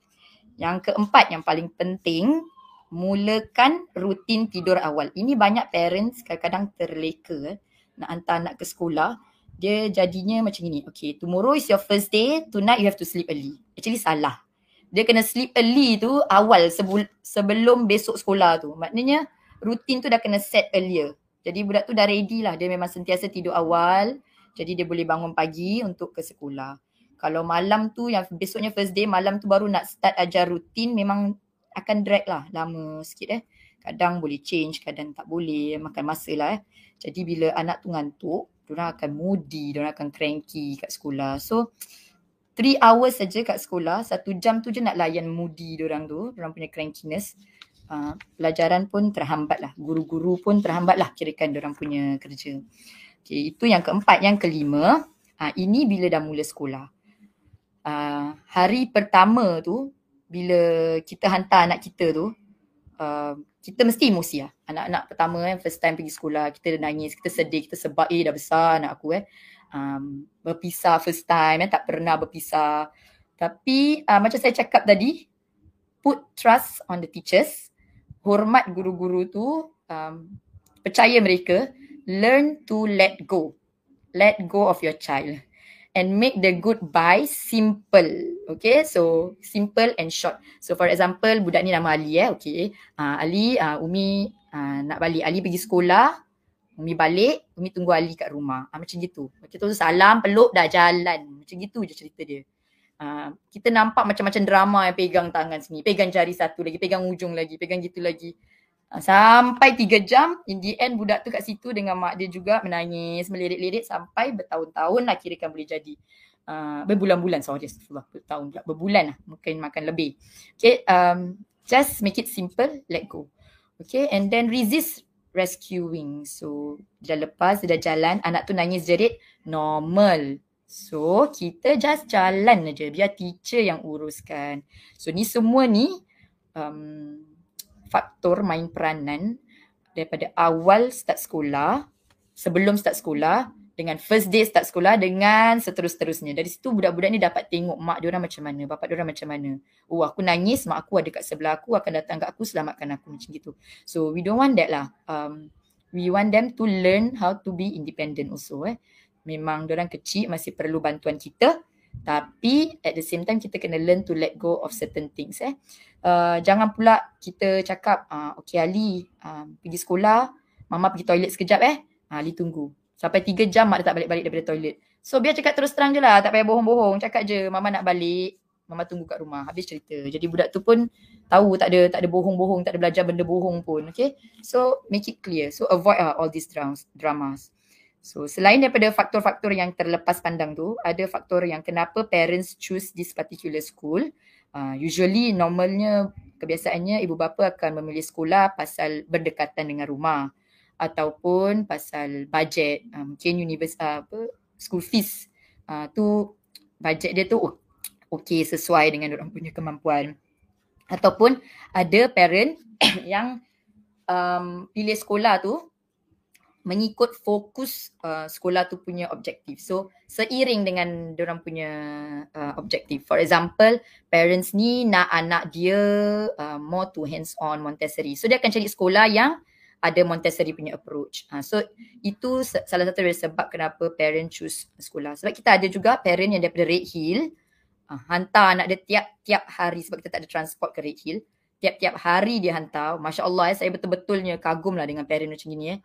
Yang keempat yang paling penting, mulakan rutin tidur awal. Ini banyak parents kadang-kadang terleka eh, nak hantar anak ke sekolah. Dia jadinya macam ini. Okay, tomorrow is your first day. Tonight you have to sleep early. Actually salah. Dia kena sleep early tu awal sebelum besok sekolah tu. Maknanya rutin tu dah kena set earlier. Jadi budak tu dah ready lah. Dia memang sentiasa tidur awal. Jadi dia boleh bangun pagi untuk ke sekolah kalau malam tu yang besoknya first day malam tu baru nak start ajar rutin memang akan drag lah lama sikit eh. Kadang boleh change, kadang tak boleh, makan masa lah eh. Jadi bila anak tu ngantuk, diorang akan moody, diorang akan cranky kat sekolah. So, three hours saja kat sekolah, satu jam tu je nak layan moody diorang tu, diorang punya crankiness. Uh, pelajaran pun terhambat lah, guru-guru pun terhambat lah kirakan diorang punya kerja. Okay, itu yang keempat. Yang kelima, uh, ini bila dah mula sekolah uh, hari pertama tu bila kita hantar anak kita tu uh, kita mesti emosi lah. Anak-anak pertama kan first time pergi sekolah kita nangis, kita sedih, kita sebab eh dah besar anak aku eh. Um, berpisah first time eh, tak pernah berpisah. Tapi uh, macam saya cakap tadi, put trust on the teachers, hormat guru-guru tu, um, percaya mereka, learn to let go. Let go of your child and make the goodbye simple. Okay, so simple and short. So for example, budak ni nama Ali eh, okay. Uh, Ali, uh, Umi uh, nak balik. Ali pergi sekolah, Umi balik, Umi tunggu Ali kat rumah. Uh, macam gitu. Macam tu salam, peluk, dah jalan. Macam gitu je cerita dia. Uh, kita nampak macam-macam drama yang pegang tangan sini, pegang jari satu lagi, pegang ujung lagi, pegang gitu lagi. Uh, sampai tiga jam, in the end budak tu kat situ dengan mak dia juga menangis, melirik-lirik sampai bertahun-tahun lah kira kan boleh jadi. Uh, berbulan-bulan, sorry, astagfirullah, bertahun pula, berbulan lah, mungkin makan lebih. Okay, um, just make it simple, let go. Okay, and then resist rescuing. So, dah lepas, dah jalan, anak tu nangis jerit, normal. So kita just jalan aja biar teacher yang uruskan. So ni semua ni um, faktor main peranan daripada awal start sekolah, sebelum start sekolah, dengan first day start sekolah dengan seterus-terusnya. Dari situ budak-budak ni dapat tengok mak dia orang macam mana, bapak dia orang macam mana. Oh aku nangis, mak aku ada kat sebelah aku akan datang kat aku selamatkan aku macam gitu. So we don't want that lah. Um, we want them to learn how to be independent also eh memang orang kecil masih perlu bantuan kita tapi at the same time kita kena learn to let go of certain things eh. Uh, jangan pula kita cakap uh, okay Ali uh, pergi sekolah mama pergi toilet sekejap eh. Uh, Ali tunggu. Sampai tiga jam mak dah tak balik-balik daripada toilet. So biar cakap terus terang je lah tak payah bohong-bohong cakap je mama nak balik mama tunggu kat rumah. Habis cerita. Jadi budak tu pun tahu tak ada tak ada bohong-bohong tak ada belajar benda bohong pun okay? So make it clear. So avoid uh, all these dramas So selain daripada faktor-faktor yang terlepas pandang tu, ada faktor yang kenapa parents choose this particular school. Uh, usually normalnya kebiasaannya ibu bapa akan memilih sekolah pasal berdekatan dengan rumah ataupun pasal budget. Um, mungkin univers uh, apa school fees uh, tu budget dia tu oh, okey sesuai dengan orang punya kemampuan. Ataupun ada parent yang um, pilih sekolah tu mengikut fokus uh, sekolah tu punya objektif. So seiring dengan orang punya uh, objektif. For example, parents ni nak anak dia uh, more to hands on Montessori. So dia akan cari sekolah yang ada Montessori punya approach. Uh, so itu salah satu dari sebab kenapa parent choose sekolah. Sebab kita ada juga parent yang daripada Red Hill uh, hantar anak dia tiap-tiap hari sebab kita tak ada transport ke Red Hill. Tiap-tiap hari dia hantar. Masya Allah eh, saya betul-betulnya kagum lah dengan parent macam ni eh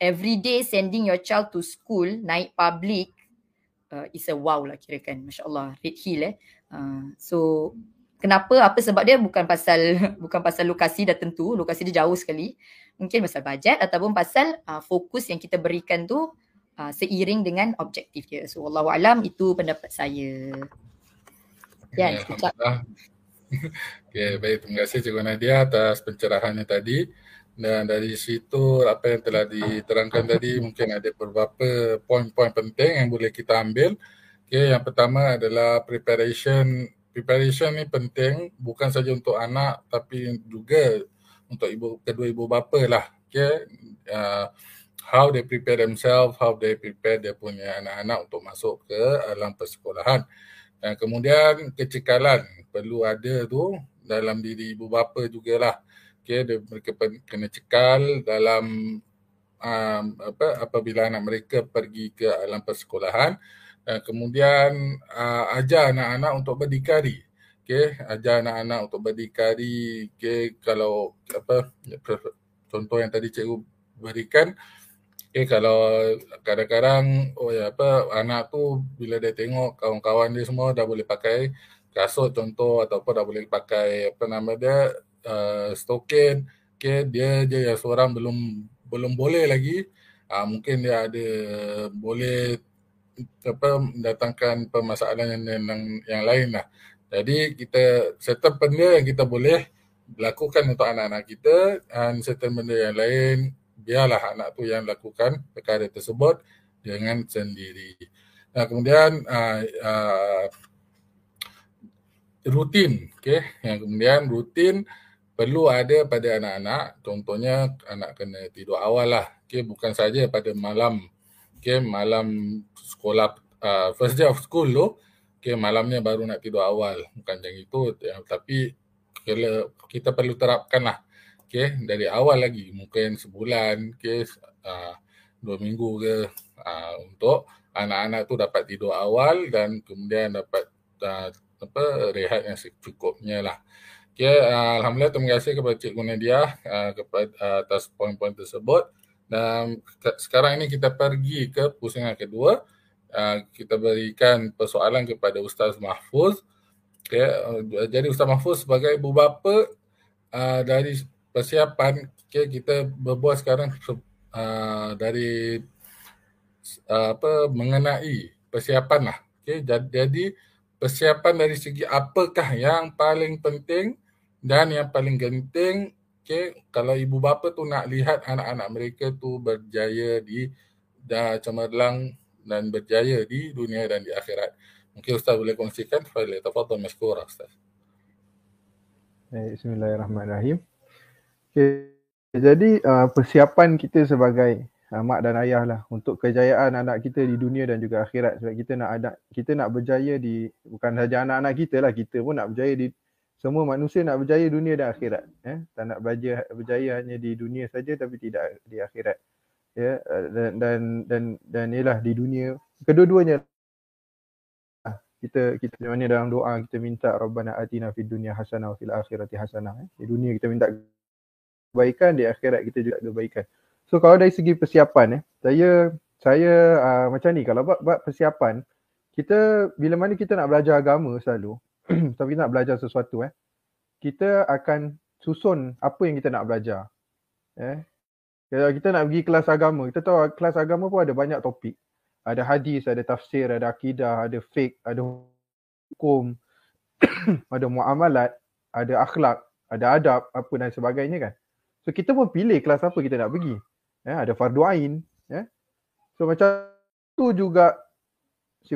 every day sending your child to school naik public uh, is a wow lah kira kan. masya-Allah Red Hill eh. Uh, so kenapa? Apa sebab dia? Bukan pasal bukan pasal lokasi dah tentu. Lokasi dia jauh sekali. Mungkin pasal bajet ataupun pasal uh, fokus yang kita berikan tu uh, seiring dengan objektif dia. So wallahu alam itu pendapat saya. Ya yeah, Okay, baik. Terima kasih Cikgu Nadia atas pencerahannya tadi dan dari situ apa yang telah diterangkan tadi mungkin ada beberapa poin-poin penting yang boleh kita ambil. Okay, yang pertama adalah preparation. Preparation ni penting bukan saja untuk anak tapi juga untuk ibu kedua ibu bapa lah. Okay, uh, how they prepare themselves, how they prepare dia punya anak-anak untuk masuk ke alam persekolahan. Dan kemudian kecekalan perlu ada tu dalam diri ibu bapa jugalah okay, dia, mereka kena cekal dalam um, apa apabila anak mereka pergi ke alam persekolahan. Dan kemudian uh, ajar anak-anak untuk berdikari okey. Ajar anak-anak untuk berdikari okey. Kalau apa contoh yang tadi cikgu berikan okey kalau kadang-kadang oh ya apa anak tu bila dia tengok kawan-kawan dia semua dah boleh pakai kasut contoh ataupun dah boleh pakai apa nama dia uh, stokin okay, dia je yang seorang belum belum boleh lagi uh, mungkin dia ada boleh apa mendatangkan permasalahan yang, yang, yang lain lah jadi kita serta benda yang kita boleh lakukan untuk anak-anak kita dan serta benda yang lain biarlah anak tu yang lakukan perkara tersebut dengan sendiri. Nah, kemudian uh, uh, rutin, okay? Yang kemudian rutin perlu ada pada anak-anak contohnya anak kena tidur awal lah. Okay, bukan saja pada malam okay, malam sekolah uh, first day of school tu okay, malamnya baru nak tidur awal. Bukan macam itu ya, tapi kalau kita perlu terapkan lah. Okay, dari awal lagi mungkin sebulan okay, uh, dua minggu ke uh, untuk anak-anak tu dapat tidur awal dan kemudian dapat uh, apa rehat yang secukupnya lah. Okay, uh, Alhamdulillah terima kasih kepada Cikgu Nadia uh, kepada uh, atas poin-poin tersebut. Dan sekarang ini kita pergi ke pusingan kedua. Uh, kita berikan persoalan kepada Ustaz Mahfuz. Okay. Uh, jadi Ustaz Mahfuz sebagai ibu bapa uh, dari persiapan okay, kita berbual sekarang uh, dari uh, apa mengenai persiapan lah. Okay. Jadi persiapan dari segi apakah yang paling penting dan yang paling genting okay, kalau ibu bapa tu nak lihat anak-anak mereka tu berjaya di dah cemerlang dan berjaya di dunia dan di akhirat. Mungkin Ustaz boleh kongsikan. Fadil, tafadhal mashkura Ustaz. Bismillahirrahmanirrahim. Okay. Jadi uh, persiapan kita sebagai uh, mak dan ayah lah untuk kejayaan anak kita di dunia dan juga akhirat sebab kita nak ada kita nak berjaya di bukan saja anak-anak kita lah kita pun nak berjaya di semua manusia nak berjaya dunia dan akhirat eh tak nak berjaya berjaya hanya di dunia saja tapi tidak di akhirat ya. Dan dan dan dan ialah di dunia. Kedua-duanya kita kita mana dalam doa kita minta rabbana atina fid dunya hasanah wa fil akhirati hasanah eh. di dunia kita minta kebaikan di akhirat kita juga kebaikan. So kalau dari segi persiapan eh saya saya uh, macam ni. Kalau buat persiapan kita bila mana kita nak belajar agama selalu tapi nak belajar sesuatu eh kita akan susun apa yang kita nak belajar eh kalau kita nak pergi kelas agama kita tahu kelas agama pun ada banyak topik ada hadis, ada tafsir, ada akidah, ada fiqh, ada hukum, ada muamalat, ada akhlak, ada adab, apa dan sebagainya kan. So kita pun pilih kelas apa kita nak pergi. Ya, ada fardu ain, ya. So macam tu juga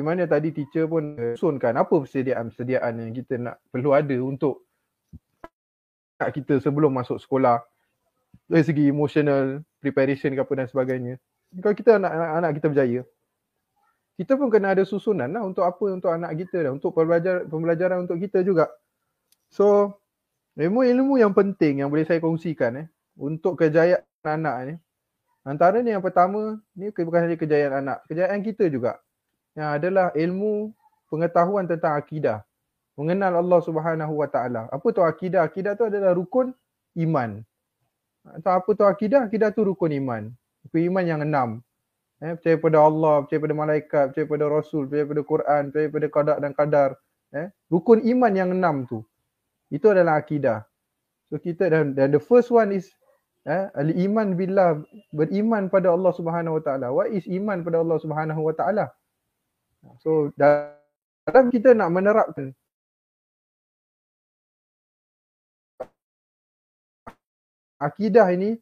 mana tadi teacher pun sunkan apa persediaan-persediaan yang kita nak perlu ada untuk kita sebelum masuk sekolah? Dari segi emotional preparation ke apa dan sebagainya. Kalau kita nak anak kita berjaya, kita pun kena ada susunan lah untuk apa untuk anak kita dah untuk pembelajaran pembelajaran untuk kita juga. So ilmu-ilmu yang penting yang boleh saya kongsikan eh untuk kejayaan anak ni. Antara ni yang pertama ni bukan saja kejayaan anak kejayaan kita juga yang adalah ilmu pengetahuan tentang akidah mengenal Allah Subhanahu Wa Taala apa tu akidah akidah tu adalah rukun iman atau apa tu akidah akidah tu rukun iman rukun iman yang enam Eh, percaya pada Allah, percaya pada malaikat, percaya pada Rasul, percaya pada Quran, percaya pada qada dan qadar. Eh, rukun iman yang enam tu. Itu adalah akidah. So kita dan, dan the first one is eh, al-iman billah, beriman pada Allah Subhanahu Wa Taala. What is iman pada Allah Subhanahu Wa Taala? So dalam kita nak menerapkan akidah ini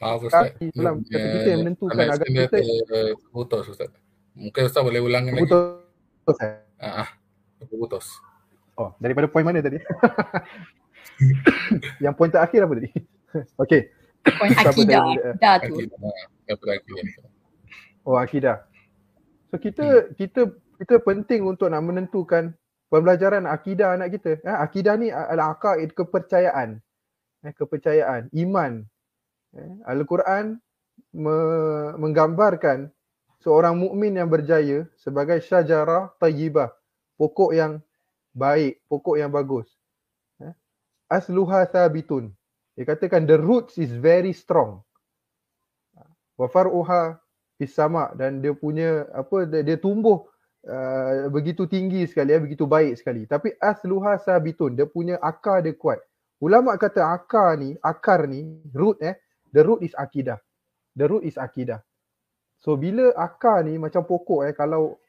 Maaf Ustaz. Kata kita yang menentukan agak kita putus Ustaz. Mungkin Ustaz boleh ulang lagi. Putus. Ah, ah. putus. Oh, daripada poin mana tadi? yang poin terakhir apa tadi? Okey. Poin akidah. Akidah tu. Akidah. Oh, akidah. So kita hmm. kita kita penting untuk nak menentukan pembelajaran akidah anak kita. Eh, akidah ni adalah akaid kepercayaan. Eh, kepercayaan, iman, Eh, Al-Quran me- menggambarkan seorang mukmin yang berjaya sebagai syajarah tayyibah, pokok yang baik, pokok yang bagus. Eh, asluha thabitun. Dia katakan the roots is very strong. Wa far'uha fis sama dan dia punya apa dia, dia tumbuh uh, begitu tinggi sekali ya, begitu baik sekali. Tapi asluha sabitun, dia punya akar dia kuat. Ulama kata akar ni, akar ni, root eh, The root is akidah. The root is akidah. So bila akar ni macam pokok eh kalau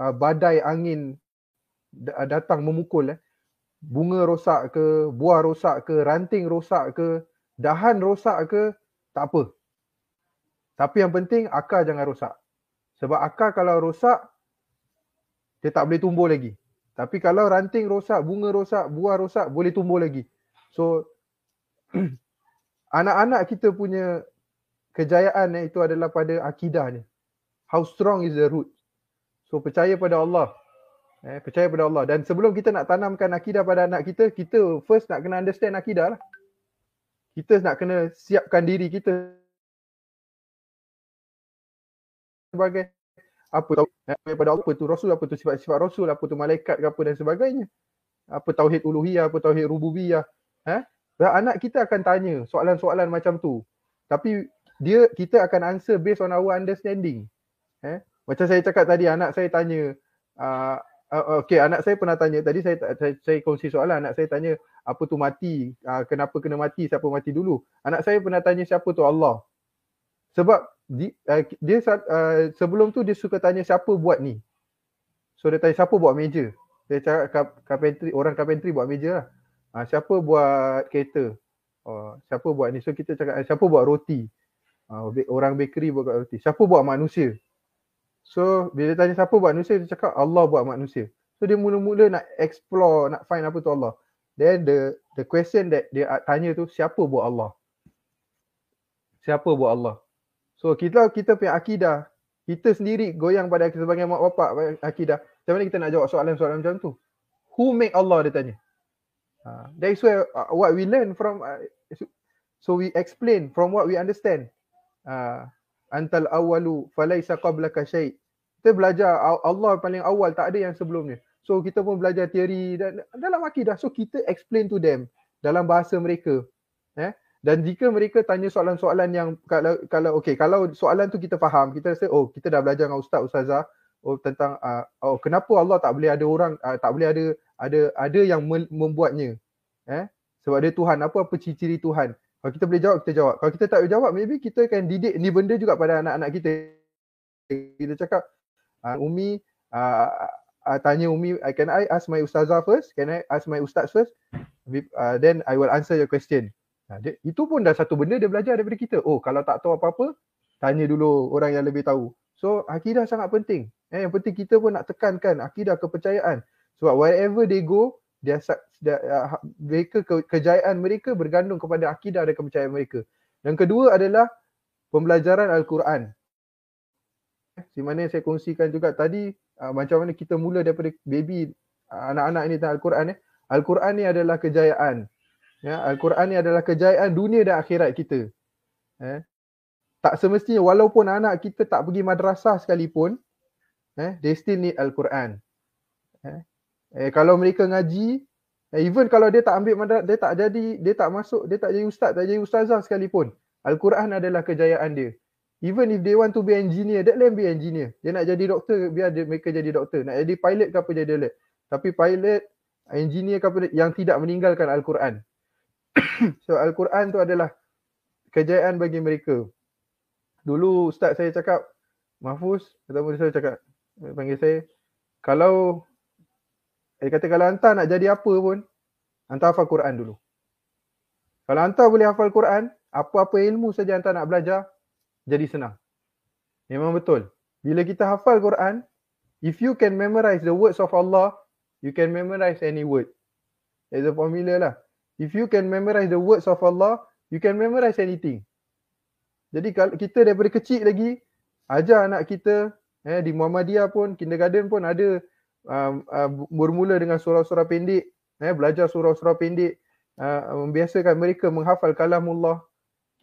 uh, badai angin datang memukul eh bunga rosak ke, buah rosak ke, ranting rosak ke, dahan rosak ke, tak apa. Tapi yang penting akar jangan rosak. Sebab akar kalau rosak dia tak boleh tumbuh lagi. Tapi kalau ranting rosak, bunga rosak, buah rosak boleh tumbuh lagi. So anak-anak kita punya kejayaan eh, itu adalah pada akidahnya. How strong is the root? So percaya pada Allah. Eh, percaya pada Allah. Dan sebelum kita nak tanamkan akidah pada anak kita, kita first nak kena understand akidah lah. Kita nak kena siapkan diri kita sebagai apa tahu pada Allah, apa tu Rasul, apa tu sifat-sifat Rasul, apa tu malaikat apa dan sebagainya. Apa tauhid uluhiyah, apa tauhid rububiyah. Eh? anak kita akan tanya soalan-soalan macam tu. Tapi dia kita akan answer based on our understanding. Eh? Macam saya cakap tadi anak saya tanya uh, uh, okay anak saya pernah tanya. Tadi saya saya, saya kongsi soalan. Anak saya tanya apa tu mati? Uh, kenapa kena mati? Siapa mati dulu? Anak saya pernah tanya siapa tu Allah? Sebab di, uh, dia uh, sebelum tu dia suka tanya siapa buat ni? So dia tanya siapa buat meja? Dia cakap carpentry orang carpentry buat meja lah. Uh, siapa buat kereta? Oh, siapa buat ni? So kita cakap siapa buat roti? Uh, orang bakery buat roti. Siapa buat manusia So bila tanya siapa buat manusia dia cakap Allah buat manusia. So dia mula-mula nak explore nak find apa tu Allah. Then the the question that dia tanya tu siapa buat Allah? Siapa buat Allah? So kita kita punya akidah kita sendiri goyang pada sebagai mak bapak akidah. Macam mana kita nak jawab soalan-soalan macam tu? Who make Allah dia tanya. Uh, that is where uh, what we learn from uh, so we explain from what we understand. Uh, antal awalu falaisa qablaka syai. Kita belajar Allah paling awal tak ada yang sebelumnya. So kita pun belajar teori dan dalam akidah so kita explain to them dalam bahasa mereka. Eh? Dan jika mereka tanya soalan-soalan yang kalau kalau okey kalau soalan tu kita faham, kita rasa oh kita dah belajar dengan ustaz ustazah oh tentang uh, oh kenapa Allah tak boleh ada orang uh, tak boleh ada ada ada yang membuatnya. Eh? Sebab dia Tuhan, apa apa ciri-ciri Tuhan. Kalau kita boleh jawab, kita jawab. Kalau kita tak boleh jawab, maybe kita akan didik ni benda juga pada anak-anak kita. Kita cakap, uh, Umi, uh, uh, tanya Umi, can I ask my ustazah first? Can I ask my ustaz first? Uh, then I will answer your question. Uh, dia, itu pun dah satu benda dia belajar daripada kita. Oh, kalau tak tahu apa-apa, tanya dulu orang yang lebih tahu. So, akidah sangat penting. Eh, yang penting kita pun nak tekankan akidah kepercayaan. Sebab wherever they go, dia, dia uh, mereka ke, kejayaan mereka bergantung kepada akidah dan kepercayaan mereka. Yang kedua adalah pembelajaran al-Quran. Di mana saya kongsikan juga tadi uh, macam mana kita mula daripada baby uh, anak-anak ini tentang al-Quran eh. Al-Quran ni adalah kejayaan. Ya, al-Quran ni adalah kejayaan dunia dan akhirat kita. Eh. Tak semestinya walaupun anak kita tak pergi madrasah sekalipun, eh, they still need al-Quran. Eh. Eh kalau mereka ngaji, eh, even kalau dia tak ambil madras, dia tak jadi, dia tak masuk, dia tak jadi ustaz, tak jadi ustazah sekalipun. Al-Quran adalah kejayaan dia. Even if they want to be engineer, let them be engineer. Dia nak jadi doktor, biar dia, mereka jadi doktor. Nak jadi pilot ke apa jadi pilot. Tapi pilot, engineer ke apa yang tidak meninggalkan Al-Quran. so Al-Quran tu adalah kejayaan bagi mereka. Dulu ustaz saya cakap, Mahfuz, ataupun saya cakap, panggil saya, kalau dia kata kalau hantar nak jadi apa pun, hantar hafal Quran dulu. Kalau hantar boleh hafal Quran, apa-apa ilmu saja hantar nak belajar, jadi senang. Memang betul. Bila kita hafal Quran, if you can memorize the words of Allah, you can memorize any word. It's a formula lah. If you can memorize the words of Allah, you can memorize anything. Jadi kalau kita daripada kecil lagi, ajar anak kita, eh, di Muhammadiyah pun, kindergarten pun ada uh, uh, bermula dengan surah-surah pendek, eh, belajar surah-surah pendek, uh, membiasakan mereka menghafal kalamullah.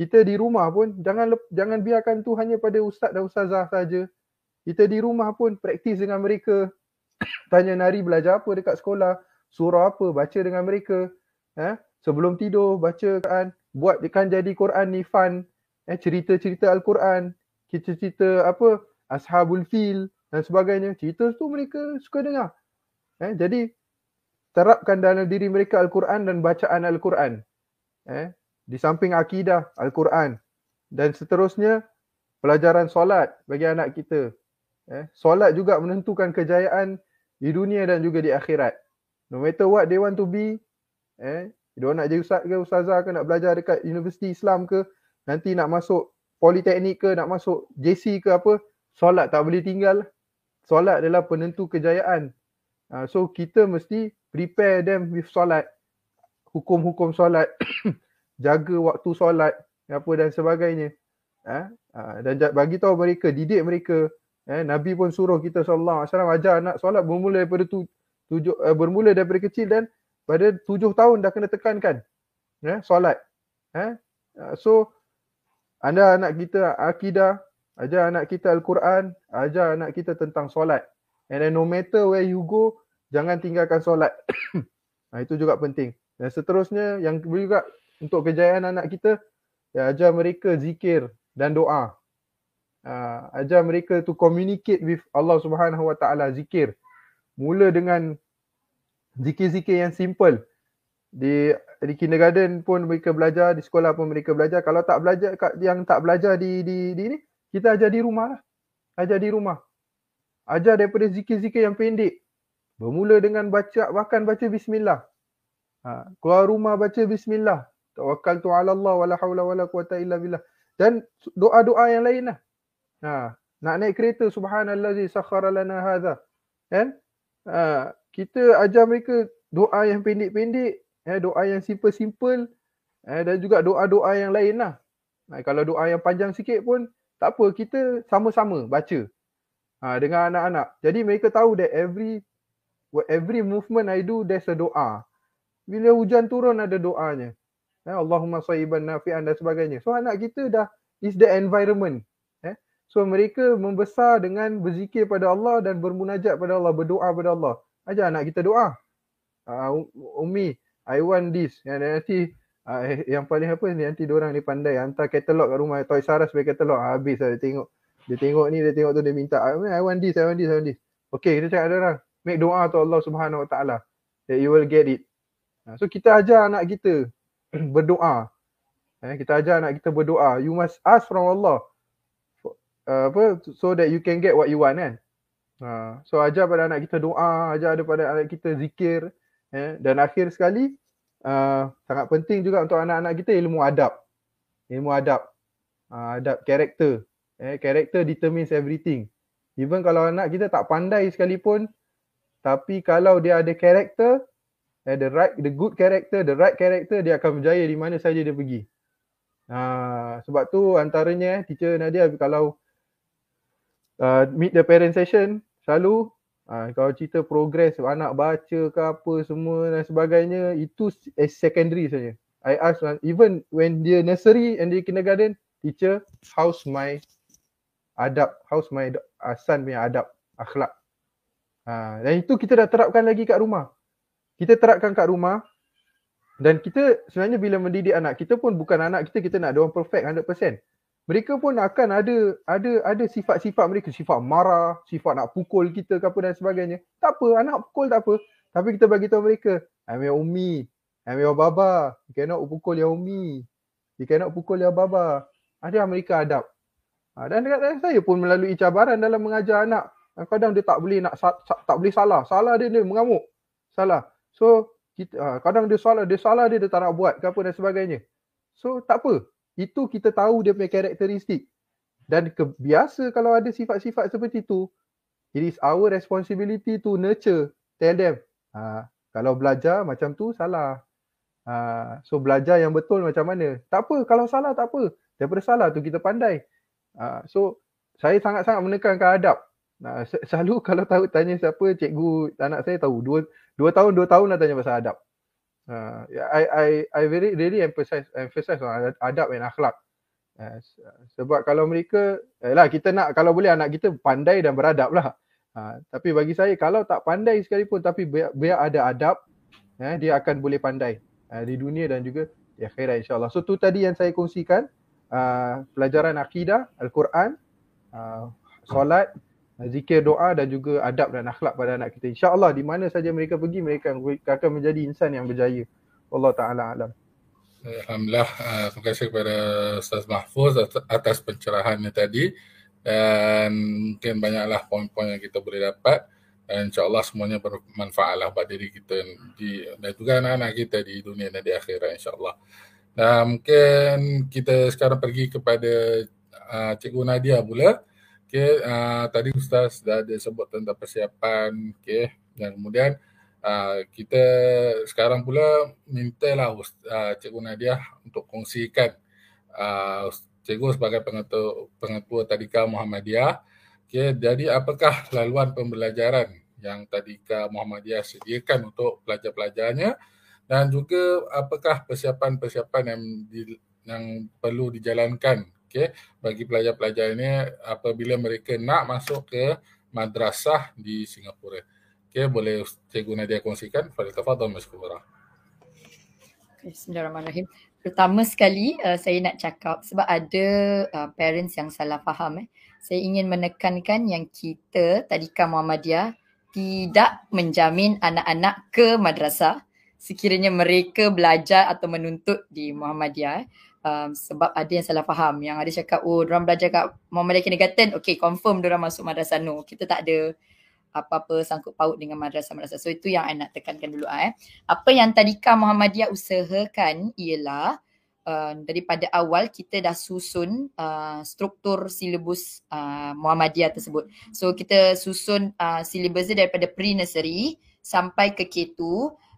Kita di rumah pun jangan jangan biarkan tu hanya pada ustaz dan ustazah saja. Kita di rumah pun praktis dengan mereka. Tanya nari belajar apa dekat sekolah, surah apa baca dengan mereka. Eh, sebelum tidur baca Quran, buatkan jadi Quran ni fun. Eh, cerita-cerita Al-Quran, kita cerita apa Ashabul Fil, dan sebagainya. Cerita tu mereka suka dengar. Eh, jadi terapkan dalam diri mereka Al-Quran dan bacaan Al-Quran. Eh, di samping akidah Al-Quran dan seterusnya pelajaran solat bagi anak kita. Eh, solat juga menentukan kejayaan di dunia dan juga di akhirat. No matter what they want to be, eh, dia nak jadi ustaz ke ustazah ke nak belajar dekat universiti Islam ke, nanti nak masuk politeknik ke, nak masuk JC ke apa, solat tak boleh tinggal solat adalah penentu kejayaan. Uh, so kita mesti prepare them with solat. Hukum-hukum solat. jaga waktu solat. Apa dan sebagainya. Uh, dan bagi tahu mereka, didik mereka. Eh, Nabi pun suruh kita sallallahu alaihi wasallam ajar anak solat bermula daripada tu, tujuh, uh, bermula daripada kecil dan pada tujuh tahun dah kena tekankan. Eh, solat. Eh, uh, so anda anak kita akidah Ajar anak kita Al-Quran, ajar anak kita tentang solat. And then no matter where you go, jangan tinggalkan solat. nah, itu juga penting. Dan seterusnya yang juga untuk kejayaan anak kita, ya, ajar mereka zikir dan doa. Uh, ajar mereka to communicate with Allah Subhanahu Wa Taala zikir. Mula dengan zikir-zikir yang simple. Di di kindergarten pun mereka belajar, di sekolah pun mereka belajar. Kalau tak belajar yang tak belajar di di di ni, kita ajar di rumah lah. Ajar di rumah. Ajar daripada zikir-zikir yang pendek. Bermula dengan baca bahkan baca bismillah. Ha, keluar rumah baca bismillah. Tawakkaltu ala Allah wala haula wala quwata illa billah. Dan doa-doa yang lain lah. Ha, nak naik kereta subhanallazi sakhara lana hadha. Kan? Ha, kita ajar mereka doa yang pendek-pendek, eh, doa yang simple-simple eh, dan juga doa-doa yang lain lah. Ha, kalau doa yang panjang sikit pun tak apa, kita sama-sama baca ha, dengan anak-anak. Jadi mereka tahu that every every movement I do there's a doa. Bila hujan turun ada doanya. Eh, Allahumma sayyiban nafi'an dan sebagainya. So anak kita dah is the environment. So mereka membesar dengan berzikir pada Allah dan bermunajat pada Allah, berdoa pada Allah. Ajar anak kita doa. Uh, Umi, I want this. Dan nanti uh, yang paling apa ni nanti orang ni pandai hantar katalog kat rumah Toy R sebagai katalog. Uh, habis lah dia tengok. Dia tengok ni, dia tengok tu dia minta. I want this, I want this, I want this. Okay, kita cakap ada orang. Make doa to Allah Subhanahu Wa Taala that you will get it. So kita ajar anak kita berdoa. Eh, kita ajar anak kita berdoa. You must ask from Allah uh, apa so that you can get what you want kan. Uh, so ajar pada anak kita doa, ajar pada anak kita zikir eh dan akhir sekali uh, sangat penting juga untuk anak-anak kita ilmu adab. Ilmu adab. Uh, adab karakter. Eh karakter determines everything. Even kalau anak kita tak pandai sekalipun tapi kalau dia ada karakter eh, the right the good character, the right character dia akan berjaya di mana saja dia pergi. Uh, sebab tu antaranya teacher Nadia kalau uh, meet the parent session selalu uh, kalau cerita progress anak baca ke apa semua dan sebagainya itu as secondary saja. I ask even when dia nursery and dia kindergarten teacher how's my adab how's my uh, son punya adab akhlak. Uh, dan itu kita dah terapkan lagi kat rumah. Kita terapkan kat rumah dan kita sebenarnya bila mendidik anak kita pun bukan anak kita kita nak ada orang perfect 100% mereka pun akan ada ada ada sifat-sifat mereka. Sifat marah sifat nak pukul kita ke apa dan sebagainya. Tak apa anak pukul tak apa. Tapi kita bagi tahu mereka I'm your ummi I'm your baba. You cannot pukul your ummi you cannot pukul your baba. Ada mereka adab? Ha, dan dekat saya pun melalui cabaran dalam mengajar anak kadang dia tak boleh nak tak boleh salah. Salah dia dia mengamuk. Salah. So kita ha, kadang dia salah dia salah dia dia tak nak buat ke apa dan sebagainya. So tak apa itu kita tahu dia punya karakteristik. Dan ke, biasa kalau ada sifat-sifat seperti itu, it is our responsibility to nurture, tell them. Ha, kalau belajar macam tu salah. Ha, so belajar yang betul macam mana? Tak apa, kalau salah tak apa. Daripada salah tu kita pandai. Ha, so saya sangat-sangat menekankan adab. Ha, selalu kalau tahu tanya siapa, cikgu anak saya tahu. Dua, dua tahun, dua tahun dah tanya pasal adab. Uh, I I I very really emphasize emphasize on adab dan akhlak. Uh, sebab kalau mereka eh lah kita nak kalau boleh anak kita pandai dan beradab lah. Uh, tapi bagi saya kalau tak pandai sekalipun tapi biar, biar ada adab eh, dia akan boleh pandai uh, di dunia dan juga di akhirat insyaAllah. So tu tadi yang saya kongsikan uh, pelajaran akidah, Al-Quran, uh, solat, zikir doa dan juga adab dan akhlak pada anak kita. InsyaAllah di mana saja mereka pergi mereka akan menjadi insan yang berjaya. Allah Ta'ala alam. Alhamdulillah. Uh, terima kasih kepada Ustaz Mahfuz atas pencerahannya tadi. Dan mungkin banyaklah poin-poin yang kita boleh dapat. Dan insyaAllah semuanya bermanfaatlah buat diri kita di, dan juga anak-anak kita di dunia dan di akhirat insyaAllah. Dan mungkin kita sekarang pergi kepada uh, Cikgu Nadia pula. Okay, uh, tadi Ustaz dah ada sebut tentang persiapan, okay, dan kemudian uh, kita sekarang pula mintalah uh, Cikgu Nadia untuk kongsikan uh, Cikgu sebagai pengetua, pengetua Tadika Muhammadiyah. Okay, jadi apakah laluan pembelajaran yang Tadika Muhammadiyah sediakan untuk pelajar-pelajarnya dan juga apakah persiapan-persiapan yang, di, yang perlu dijalankan okay, bagi pelajar-pelajar ini apabila mereka nak masuk ke madrasah di Singapura. Okay, boleh Cikgu Nadia kongsikan? Tafadol, Mas Kubara. Bismillahirrahmanirrahim. pertama sekali uh, saya nak cakap sebab ada uh, parents yang salah faham eh. Saya ingin menekankan yang kita Tadika Muhammadiyah tidak menjamin anak-anak ke madrasah sekiranya mereka belajar atau menuntut di Muhammadiyah. Eh. Um, sebab ada yang salah faham yang ada cakap oh orang belajar kat Muhammadiyah Kindergarten okay confirm orang masuk madrasah no kita tak ada apa-apa sangkut paut dengan madrasah-madrasah. So itu yang I nak tekankan dulu eh. Apa yang Tadika Muhammadiyah usahakan ialah uh, daripada awal kita dah susun uh, struktur silibus uh, Muhammadiyah tersebut. So kita susun uh, silibus dia daripada pre-nursery sampai ke K2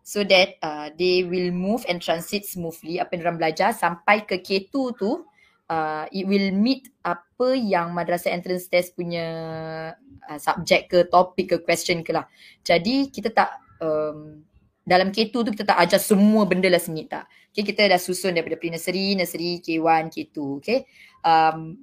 so that uh, they will move and transit smoothly apa yang orang belajar sampai ke K2 tu uh, it will meet apa yang madrasah entrance test punya uh, subjek ke topik ke question ke lah. Jadi kita tak um, dalam K2 tu kita tak ajar semua benda lah sengit tak. Okay, kita dah susun daripada pre-nursery, nursery, K1, K2. Okay. Um,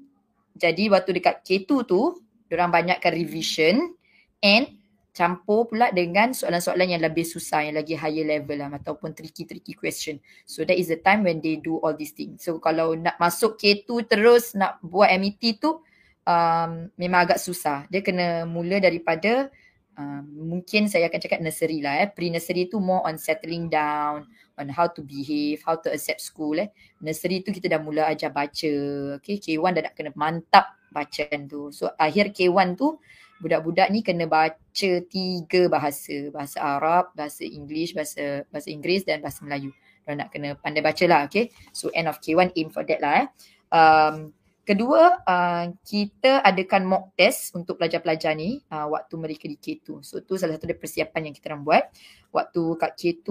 jadi waktu dekat K2 tu, orang banyakkan revision and campur pula dengan soalan-soalan yang lebih susah, yang lagi higher level lah ataupun tricky-tricky question. So that is the time when they do all these things. So kalau nak masuk K2 terus nak buat MET tu um, memang agak susah. Dia kena mula daripada um, mungkin saya akan cakap nursery lah eh. Pre-nursery tu more on settling down, on how to behave, how to accept school eh. Nursery tu kita dah mula ajar baca. Okay, K1 dah nak kena mantap bacaan tu. So akhir K1 tu budak-budak ni kena baca tiga bahasa. Bahasa Arab, bahasa English, bahasa bahasa Inggeris dan bahasa Melayu. Mereka nak kena pandai baca lah. Okay. So end of K1 aim for that lah eh. Um, kedua, uh, kita adakan mock test untuk pelajar-pelajar ni uh, waktu mereka di K2. So tu salah satu persiapan yang kita orang buat. Waktu kat K2,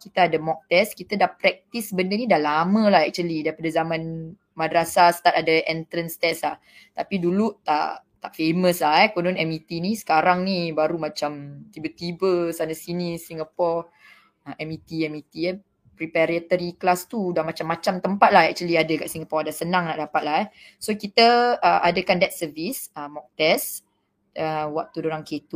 kita ada mock test. Kita dah practice benda ni dah lama lah actually. Daripada zaman madrasah start ada entrance test lah. Tapi dulu tak tak famous lah eh konon MET ni. Sekarang ni baru macam tiba-tiba sana sini Singapore. Uh, MET MET eh. Preparatory class tu dah macam-macam tempat lah actually ada kat Singapore. Dah senang nak dapat lah eh. So kita uh, adakan that service uh, mock test uh, waktu orang K2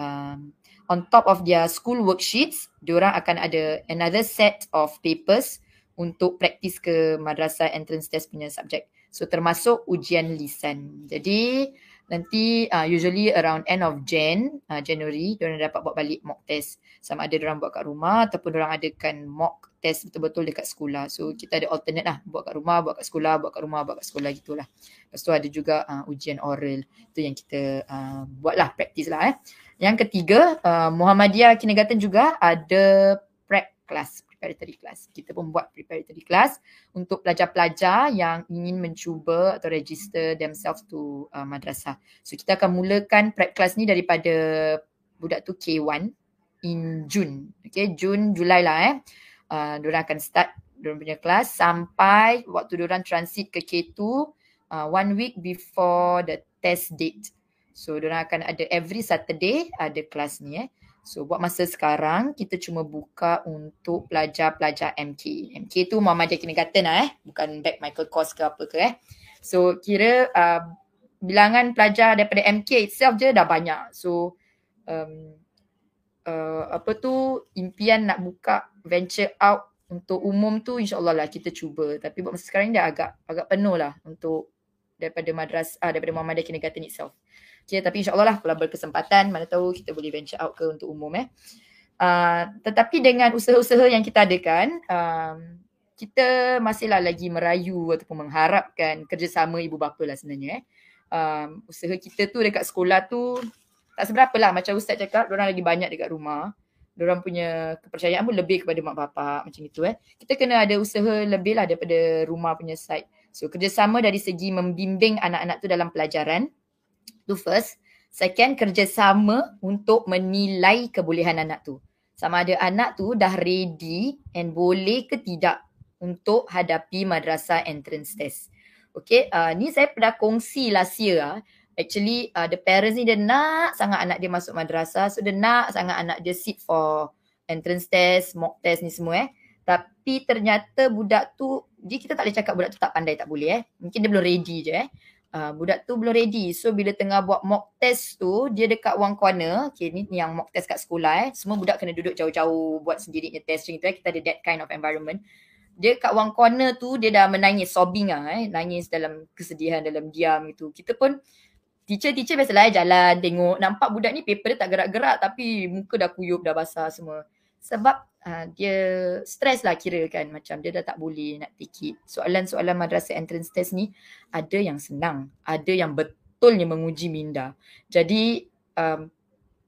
um, on top of their school worksheets diorang akan ada another set of papers untuk praktis ke madrasah entrance test punya subjek so termasuk ujian lisan. Jadi nanti uh, usually around end of Jan, uh, January, diorang dapat buat balik mock test. Sama ada diorang buat kat rumah ataupun diorang adakan mock test betul-betul dekat sekolah. So kita ada alternate lah, buat kat rumah, buat kat sekolah, buat kat rumah, buat kat sekolah gitulah. Lepas tu ada juga uh, ujian oral. Itu yang kita uh, buat lah, practice lah eh. Yang ketiga, uh, Muhammadiyah Kindergarten juga ada prep class preparatory class. Kita pun buat preparatory class untuk pelajar-pelajar yang ingin mencuba atau register themselves to uh, madrasah. So kita akan mulakan prep class ni daripada budak tu K1 in June. Okay, June, Julai lah eh. Uh, diorang akan start diorang punya kelas sampai waktu diorang transit ke K2 uh, one week before the test date. So diorang akan ada every Saturday ada kelas ni eh. So buat masa sekarang kita cuma buka untuk pelajar-pelajar MK. MK tu Muhammadiyah Kindergarten lah eh. Bukan back Michael Kors ke apa ke eh. So kira uh, bilangan pelajar daripada MK itself je dah banyak. So um, uh, apa tu impian nak buka venture out untuk umum tu insyaAllah lah kita cuba. Tapi buat masa sekarang dah agak agak penuh lah untuk daripada madras uh, daripada Muhammadiyah Kindergarten itself. Okay, tapi insyaAllah lah kalau berkesempatan mana tahu kita boleh venture out ke untuk umum eh. Uh, tetapi dengan usaha-usaha yang kita adakan, um, kita masihlah lagi merayu ataupun mengharapkan kerjasama ibu bapa lah sebenarnya eh. Um, usaha kita tu dekat sekolah tu tak seberapa lah macam Ustaz cakap, orang lagi banyak dekat rumah. Diorang punya kepercayaan pun lebih kepada mak bapak macam itu eh. Kita kena ada usaha lebih lah daripada rumah punya side. So kerjasama dari segi membimbing anak-anak tu dalam pelajaran tu first. Second, kerjasama untuk menilai kebolehan anak tu. Sama ada anak tu dah ready and boleh ke tidak untuk hadapi madrasah entrance test. Okay, uh, ni saya pernah kongsi last year. Uh. Actually, uh, the parents ni dia nak sangat anak dia masuk madrasah. So, dia nak sangat anak dia sit for entrance test, mock test ni semua eh. Tapi ternyata budak tu, dia kita tak boleh cakap budak tu tak pandai, tak boleh eh. Mungkin dia belum ready je eh uh, budak tu belum ready. So bila tengah buat mock test tu, dia dekat one corner. Okay, ni, yang mock test kat sekolah eh. Semua budak kena duduk jauh-jauh buat sendiri ni test tu eh. Kita ada that kind of environment. dia kat one corner tu dia dah menangis sobbing ah eh nangis dalam kesedihan dalam diam itu kita pun teacher-teacher biasalah eh, jalan tengok nampak budak ni paper dia tak gerak-gerak tapi muka dah kuyup dah basah semua sebab uh, dia stres lah kira kan macam dia dah tak boleh nak take it soalan-soalan madrasah entrance test ni ada yang senang ada yang betulnya menguji minda jadi um,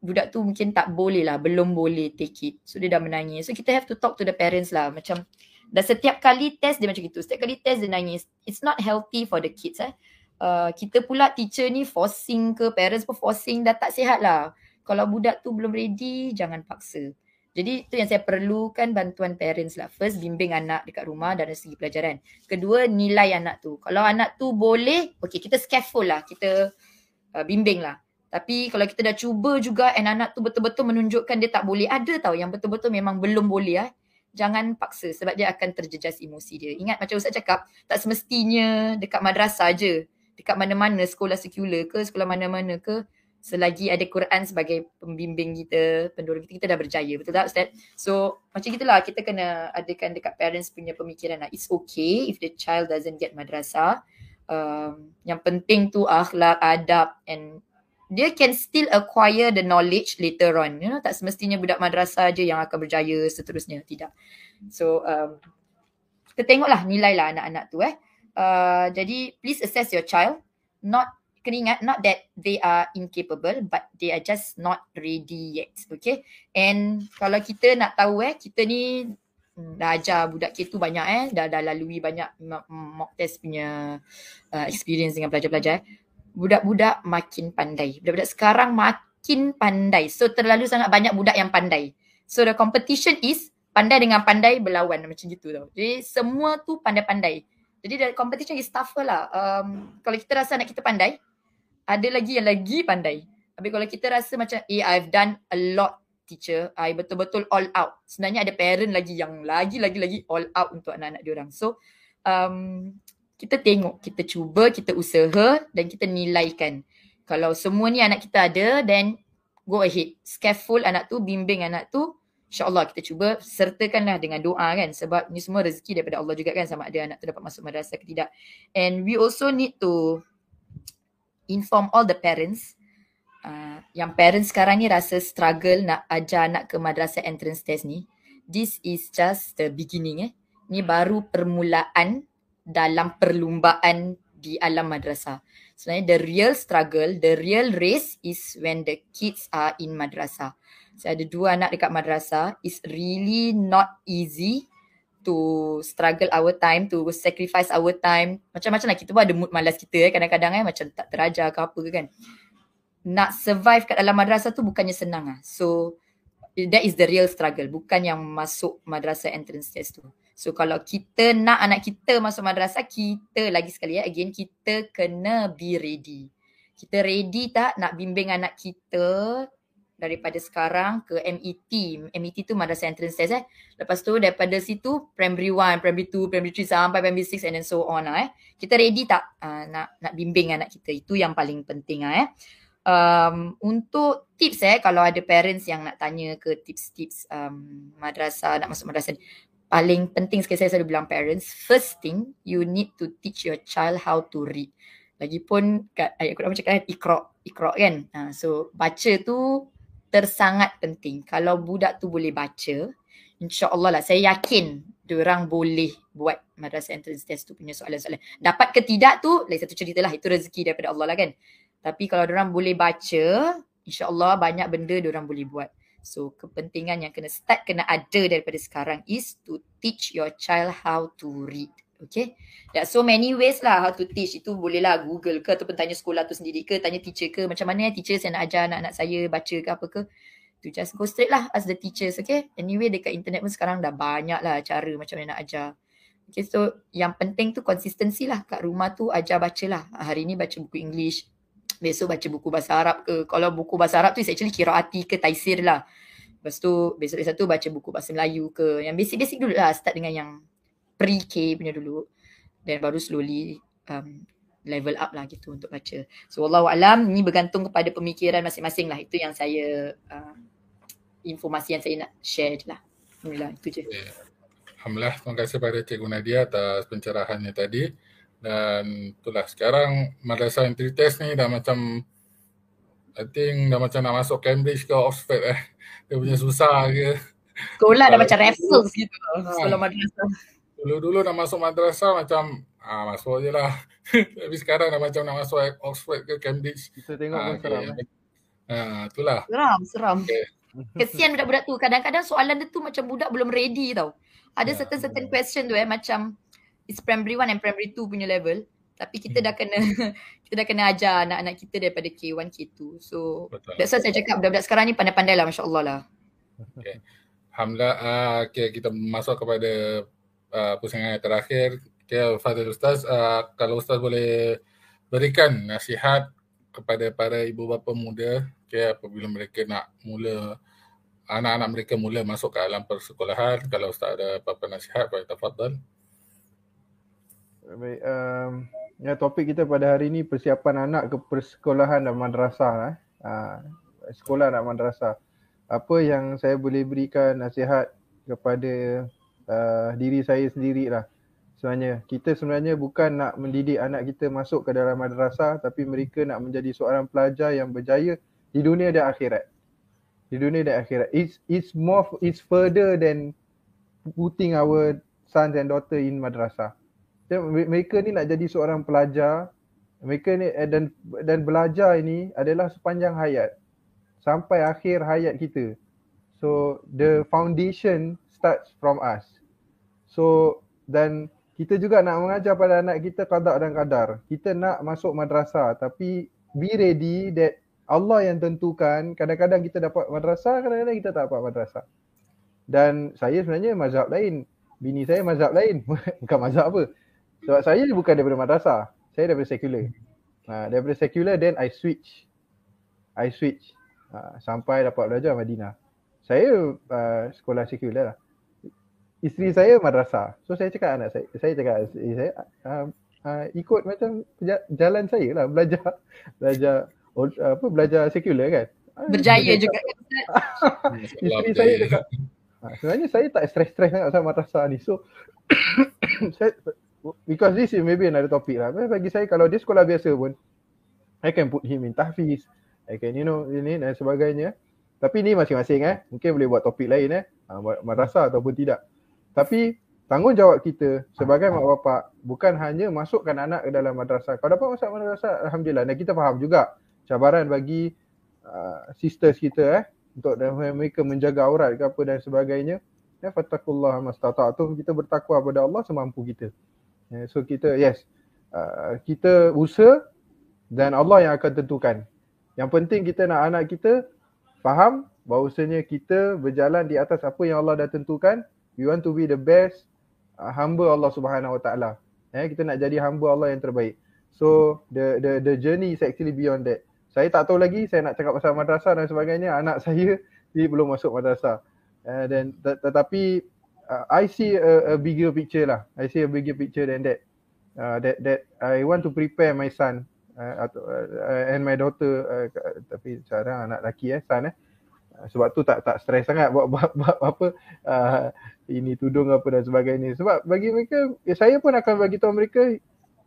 budak tu mungkin tak boleh lah belum boleh take it so dia dah menangis so kita have to talk to the parents lah macam dan setiap kali test dia macam itu. Setiap kali test dia nangis. It's not healthy for the kids eh. Uh, kita pula teacher ni forcing ke parents pun forcing dah tak sihat lah. Kalau budak tu belum ready jangan paksa. Jadi tu yang saya perlukan bantuan parents lah. First bimbing anak dekat rumah dari segi pelajaran. Kedua nilai anak tu. Kalau anak tu boleh, okay kita scaffold lah. Kita uh, bimbing lah. Tapi kalau kita dah cuba juga and anak tu betul-betul menunjukkan dia tak boleh. Ada tau yang betul-betul memang belum boleh lah jangan paksa sebab dia akan terjejas emosi dia. Ingat macam Ustaz cakap, tak semestinya dekat madrasah je. Dekat mana-mana, sekolah sekular ke, sekolah mana-mana ke, selagi ada Quran sebagai pembimbing kita, pendorong kita, kita dah berjaya. Betul tak Ustaz? So macam itulah kita kena adakan dekat parents punya pemikiran lah. It's okay if the child doesn't get madrasah. Um, yang penting tu akhlak, adab and dia can still acquire the knowledge later on. You know, tak semestinya budak madrasah je yang akan berjaya seterusnya. Tidak. So, um, kita tengoklah nilai lah anak-anak tu eh. Uh, jadi, please assess your child. Not, kena ingat, not that they are incapable but they are just not ready yet. Okay. And kalau kita nak tahu eh, kita ni hmm, dah ajar budak kita banyak eh. Dah, dah lalui banyak mock test punya uh, experience dengan pelajar-pelajar eh budak-budak makin pandai. Budak-budak sekarang makin pandai. So terlalu sangat banyak budak yang pandai. So the competition is pandai dengan pandai berlawan macam gitu tau. Jadi semua tu pandai-pandai. Jadi the competition is tougher lah. Um, kalau kita rasa anak kita pandai, ada lagi yang lagi pandai. Tapi kalau kita rasa macam, eh I've done a lot teacher, I betul-betul all out. Sebenarnya ada parent lagi yang lagi-lagi-lagi all out untuk anak-anak diorang. So um, kita tengok, kita cuba, kita usaha dan kita nilaikan. Kalau semua ni anak kita ada, then go ahead. Scaffold anak tu, bimbing anak tu. InsyaAllah kita cuba sertakanlah dengan doa kan. Sebab ni semua rezeki daripada Allah juga kan sama ada anak tu dapat masuk madrasah ke tidak. And we also need to inform all the parents. Uh, yang parents sekarang ni rasa struggle nak ajar anak ke madrasah entrance test ni. This is just the beginning eh. Ni baru permulaan dalam perlumbaan di alam madrasah. Sebenarnya the real struggle, the real race is when the kids are in madrasah. Saya ada dua anak dekat madrasah. It's really not easy to struggle our time, to sacrifice our time. Macam-macam lah kita pun ada mood malas kita eh. Kadang-kadang eh macam tak terajar ke apa ke kan. Nak survive kat dalam madrasah tu bukannya senang lah. So that is the real struggle. Bukan yang masuk madrasah entrance test tu. So kalau kita nak anak kita masuk madrasah, kita lagi sekali ya, again kita kena be ready. Kita ready tak nak bimbing anak kita daripada sekarang ke MET. MET tu madrasah entrance test eh. Lepas tu daripada situ primary 1, primary 2, primary 3 sampai primary 6 and then so on lah eh. Kita ready tak uh, nak nak bimbing anak kita? Itu yang paling penting lah eh. Um, untuk tips eh kalau ada parents yang nak tanya ke tips-tips um, madrasah nak masuk madrasah paling penting sekali saya selalu bilang parents, first thing you need to teach your child how to read. Lagipun kat ayat Quran cakap kan ikra, ikra kan. Ha, so baca tu tersangat penting. Kalau budak tu boleh baca, insya-Allah lah saya yakin orang boleh buat madrasah entrance test tu punya soalan-soalan. Dapat ke tidak tu lain satu cerita lah. Itu rezeki daripada Allah lah kan. Tapi kalau orang boleh baca, insya-Allah banyak benda orang boleh buat. So kepentingan yang kena start kena ada daripada sekarang is to teach your child how to read. Okay. There are so many ways lah how to teach. Itu boleh lah Google ke ataupun tanya sekolah tu sendiri ke, tanya teacher ke. Macam mana ya teacher saya nak ajar anak-anak saya baca ke apa ke. To just go straight lah as the teachers. Okay. Anyway dekat internet pun sekarang dah banyak lah cara macam mana nak ajar. Okay so yang penting tu konsistensi lah kat rumah tu ajar baca lah. Hari ni baca buku English, besok baca buku bahasa Arab ke. Kalau buku bahasa Arab tu is actually kiraati ke taisir lah. Lepas tu besok satu baca buku bahasa Melayu ke. Yang basic-basic dulu lah start dengan yang pre-K punya dulu. Dan baru slowly um, level up lah gitu untuk baca. So Allah Alam ni bergantung kepada pemikiran masing-masing lah. Itu yang saya uh, informasi yang saya nak share je lah. Alhamdulillah itu je. Alhamdulillah, terima kasih pada Cikgu Nadia atas pencerahannya tadi. Dan itulah sekarang madrasah entry test ni dah macam I think dah macam nak masuk Cambridge ke Oxford eh. Dia punya susah ke. Sekolah dah Ah, macam Raffles gitu. Ah. Sekolah madrasah. Dulu-dulu nak masuk madrasah macam ah masuk je lah. Tapi sekarang dah macam nak masuk Oxford ke Cambridge. Kita tengok Ah, pun seram. okay. Ah, itulah. Seram, seram. Okay. Kesian budak-budak tu. Kadang-kadang soalan dia tu macam budak belum ready tau. Ada Ya, certain-certain question tu eh macam it's primary 1 and primary 2 punya level. Tapi kita Hmm. dah kena kita dah kena ajar anak-anak kita daripada K1, K2. So Betul. that's why saya cakap budak-budak sekarang ni pandai-pandai lah Masya Allah lah. Alhamdulillah, uh, okay, kita masuk kepada uh, pusingan yang terakhir. Okay, Fadil Ustaz, uh, kalau Ustaz boleh berikan nasihat kepada para ibu bapa muda okay, apabila mereka nak mula anak-anak mereka mula masuk ke alam persekolahan kalau Ustaz ada apa-apa nasihat boleh tafadhal Baik, um, ya topik kita pada hari ini persiapan anak ke persekolahan dan madrasah eh. Uh, sekolah dan madrasah. Apa yang saya boleh berikan nasihat kepada uh, diri saya sendiri lah. Sebenarnya kita sebenarnya bukan nak mendidik anak kita masuk ke dalam madrasah tapi mereka nak menjadi seorang pelajar yang berjaya di dunia dan akhirat. Di dunia dan akhirat. It's it's more it's further than putting our sons and daughter in madrasah. Mereka ni nak jadi seorang pelajar. Mereka ni eh, dan dan belajar ini adalah sepanjang hayat sampai akhir hayat kita. So the foundation starts from us. So dan kita juga nak mengajar pada anak kita qada dan qadar. Kita nak masuk madrasah tapi be ready that Allah yang tentukan kadang-kadang kita dapat madrasah, kadang-kadang kita tak dapat madrasah. Dan saya sebenarnya mazhab lain. Bini saya mazhab lain. Bukan mazhab apa. Sebab saya bukan daripada madrasah. Saya daripada sekular. Ha, daripada sekular then I switch. I switch. Ha, sampai dapat belajar Madinah. Saya uh, sekolah sekular lah. Isteri saya madrasah. So saya cakap anak saya, saya cakap isteri saya uh, uh, ikut macam ja- jalan saya lah belajar belajar old- apa belajar sekular kan. Ah, Berjaya dia juga. Masalah Isteri saya cakap ha, sebenarnya saya tak stres-stres sangat pasal madrasah ni. So saya, because this is maybe another topic lah. Tapi Bagi saya kalau dia sekolah biasa pun I can put him in tahfiz. I can you know ini dan sebagainya. Tapi ni masing-masing eh. Mungkin boleh buat topik lain eh. Ha, madrasah ataupun tidak. Tapi tanggungjawab kita sebagai mak bapak bukan hanya masukkan anak ke dalam madrasah. Kalau dapat masuk madrasah alhamdulillah dan kita faham juga cabaran bagi uh, sisters kita eh untuk mereka menjaga aurat ke apa dan sebagainya. Ya fattakullah mastata'tum kita bertakwa kepada Allah semampu kita. Ya, so kita yes uh, kita usaha dan Allah yang akan tentukan. Yang penting kita nak anak kita faham bahawasanya kita berjalan di atas apa yang Allah dah tentukan. We want to be the best uh, hamba Allah Subhanahu Wa Taala. Eh kita nak jadi hamba Allah yang terbaik. So the the the journey is actually beyond that. Saya tak tahu lagi saya nak cakap pasal madrasah dan sebagainya. Anak saya dia belum masuk madrasah. Uh, dan tet- tetapi uh, I see a, a bigger picture lah. I see a bigger picture than that. Uh, that that I want to prepare my son uh, uh, and my daughter uh, tapi sekarang anak lelaki eh son eh. Sebab tu tak tak stres sangat buat buat, buat apa uh, ini tudung apa dan sebagainya. Sebab bagi mereka ya saya pun akan bagi tahu mereka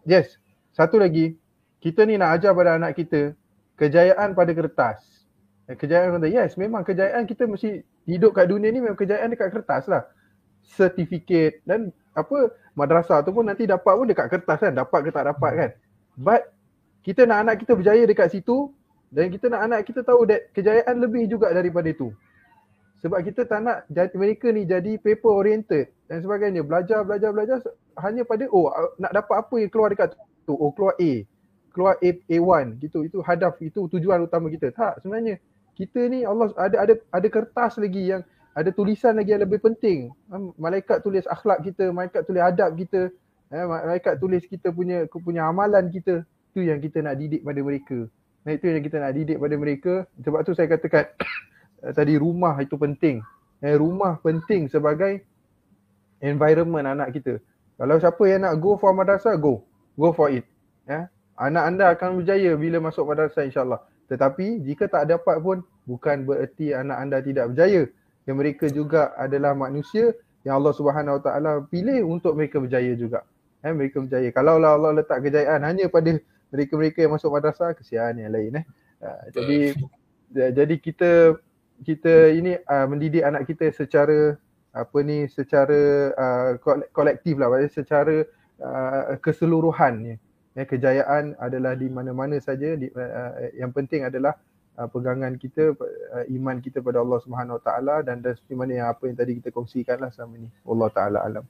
yes. Satu lagi kita ni nak ajar pada anak kita kejayaan pada kertas. Eh, Kejayaan pada yes memang kejayaan kita mesti hidup kat dunia ni memang kejayaan dekat kertas lah. Sertifikat dan apa madrasah tu pun nanti dapat pun dekat kertas kan dapat ke tak dapat kan. But kita nak anak kita berjaya dekat situ dan kita nak anak kita tahu that kejayaan lebih juga daripada itu. Sebab kita tak nak mereka ni jadi paper oriented dan sebagainya. Belajar, belajar, belajar hanya pada oh nak dapat apa yang keluar dekat tu. Oh keluar A. Keluar A, A1 gitu. Itu hadaf, itu tujuan utama kita. Tak sebenarnya kita ni Allah ada ada ada kertas lagi yang ada tulisan lagi yang lebih penting. Malaikat tulis akhlak kita, malaikat tulis adab kita, eh, malaikat tulis kita punya punya amalan kita. Itu yang kita nak didik pada mereka. Nah itu yang kita nak didik pada mereka. Sebab tu saya katakan tadi rumah itu penting. Eh, rumah penting sebagai environment anak kita. Kalau siapa yang nak go for madrasah, go. Go for it. Ya. Anak anda akan berjaya bila masuk madrasah insyaAllah. Tetapi jika tak dapat pun bukan bererti anak anda tidak berjaya. Yang mereka juga adalah manusia yang Allah Subhanahu Wa Taala pilih untuk mereka berjaya juga. Eh, mereka berjaya. Kalau lah Allah letak kejayaan hanya pada mereka-mereka yang masuk madrasah, kesian yang lain eh. Uh, jadi uh, jadi kita kita ini uh, mendidik anak kita secara apa ni secara uh, kolektif lah secara uh, keseluruhan ya kejayaan adalah di mana-mana saja di, uh, yang penting adalah uh, pegangan kita uh, iman kita pada Allah Subhanahu Wa Taala dan dan seperti mana yang apa yang tadi kita kongsikanlah selama ni Allah Taala alam.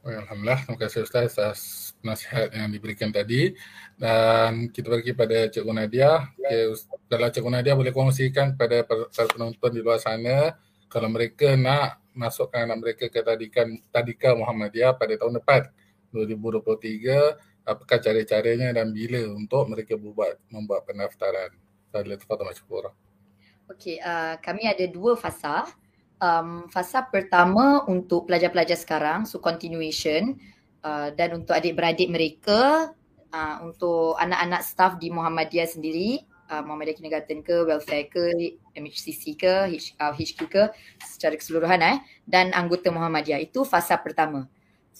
Alhamdulillah, terima kasih Ustaz atas nasihat yang diberikan tadi dan kita bagi pada Cikgu Nadia. Okay, kalau Cikgu Nadia boleh kongsikan kepada para penonton di luar sana kalau mereka nak masukkan anak mereka ke tadikan Tadika Muhammadiyah pada tahun depan 2023 apakah cara-caranya dan bila untuk mereka buat membuat pendaftaran. Fadil Tafadhal Masyukura. Okey, uh, kami ada dua fasa. Um, fasa pertama untuk pelajar-pelajar sekarang, so continuation uh, dan untuk adik-beradik mereka, uh, untuk anak-anak staff di Muhammadiyah sendiri, uh, Muhammadiyah Kindergarten ke, Welfare ke, MHCC ke, H, uh, HQ ke, secara keseluruhan eh, dan anggota Muhammadiyah. Itu fasa pertama.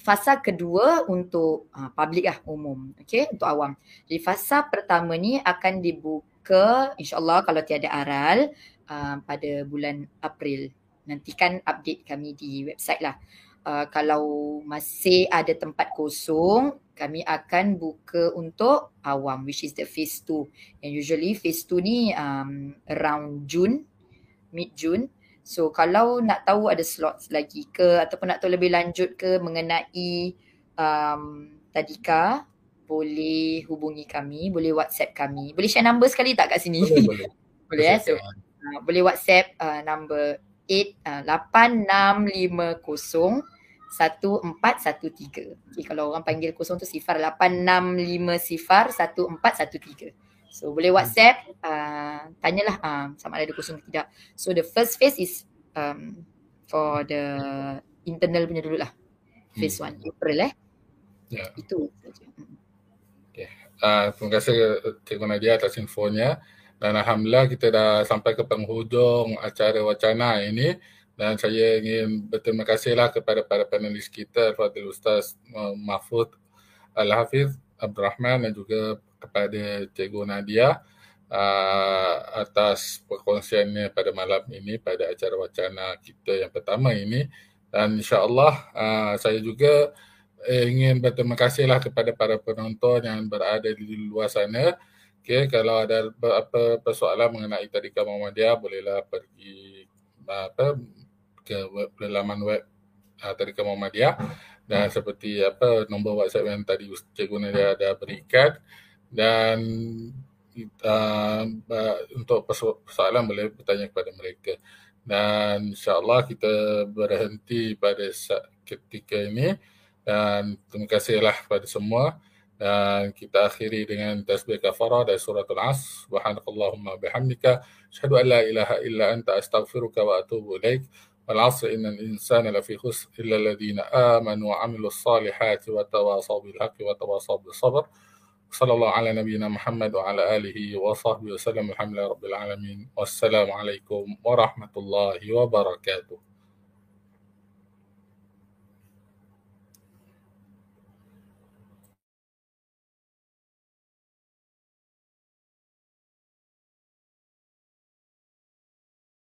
Fasa kedua untuk uh, public lah, umum, okay, untuk awam. Jadi fasa pertama ni akan dibuka insyaAllah kalau tiada aral uh, pada bulan April. Nantikan update kami di website lah. Uh, kalau masih ada tempat kosong, kami akan buka untuk awam which is the phase 2. And usually phase 2 ni um, around June, mid June. So kalau nak tahu ada slots lagi ke ataupun nak tahu lebih lanjut ke mengenai um, tadika, boleh hubungi kami, boleh WhatsApp kami. Boleh share number sekali tak kat sini? Boleh, boleh. boleh eh? So, uh, boleh WhatsApp uh, number 8 8650 1413. Okay, kalau orang panggil kosong tu sifar 865 sifar 1413. So boleh WhatsApp, uh, tanyalah uh, sama ada kosong atau tidak. So the first phase is um, for the internal punya dulu lah. Phase 1 hmm. April eh. Yeah. Itu saja. Hmm. Uh, terima kasih Cikgu Nadia atas infonya dan Alhamdulillah kita dah sampai ke penghujung acara wacana ini dan saya ingin berterima kasihlah kepada para panelis kita Fadil Ustaz Mahfud Al-Hafiz Abdul Rahman dan juga kepada Cikgu Nadia uh, atas perkongsiannya pada malam ini pada acara wacana kita yang pertama ini dan insyaAllah uh, saya juga ingin berterima kasihlah kepada para penonton yang berada di luar sana. Okay, kalau ada apa persoalan mengenai Tadika Muhammadiyah, bolehlah pergi apa ke web, laman web uh, Tadika Muhammadiyah. Dan seperti apa nombor WhatsApp yang tadi Cikgu Nadia ada berikan. Dan uh, untuk persoalan boleh bertanya kepada mereka. Dan insyaAllah kita berhenti pada ketika ini. Dan terima kasihlah kepada semua dan kita akhiri dengan tasbih kafarah dari suratul as subhanakallahumma bihamdika asyhadu an la ilaha illa anta astaghfiruka wa atubu ilaik wal 'asr innal insana lafi khusr illa alladhina amanu wa 'amilus salihati wa tawasaw bil haqqi wa tawasaw bis sabr sallallahu ala nabiyyina muhammad wa ala alihi wa sahbihi wa sallam alhamdulillahi rabbil alamin wassalamu alaikum warahmatullahi wabarakatuh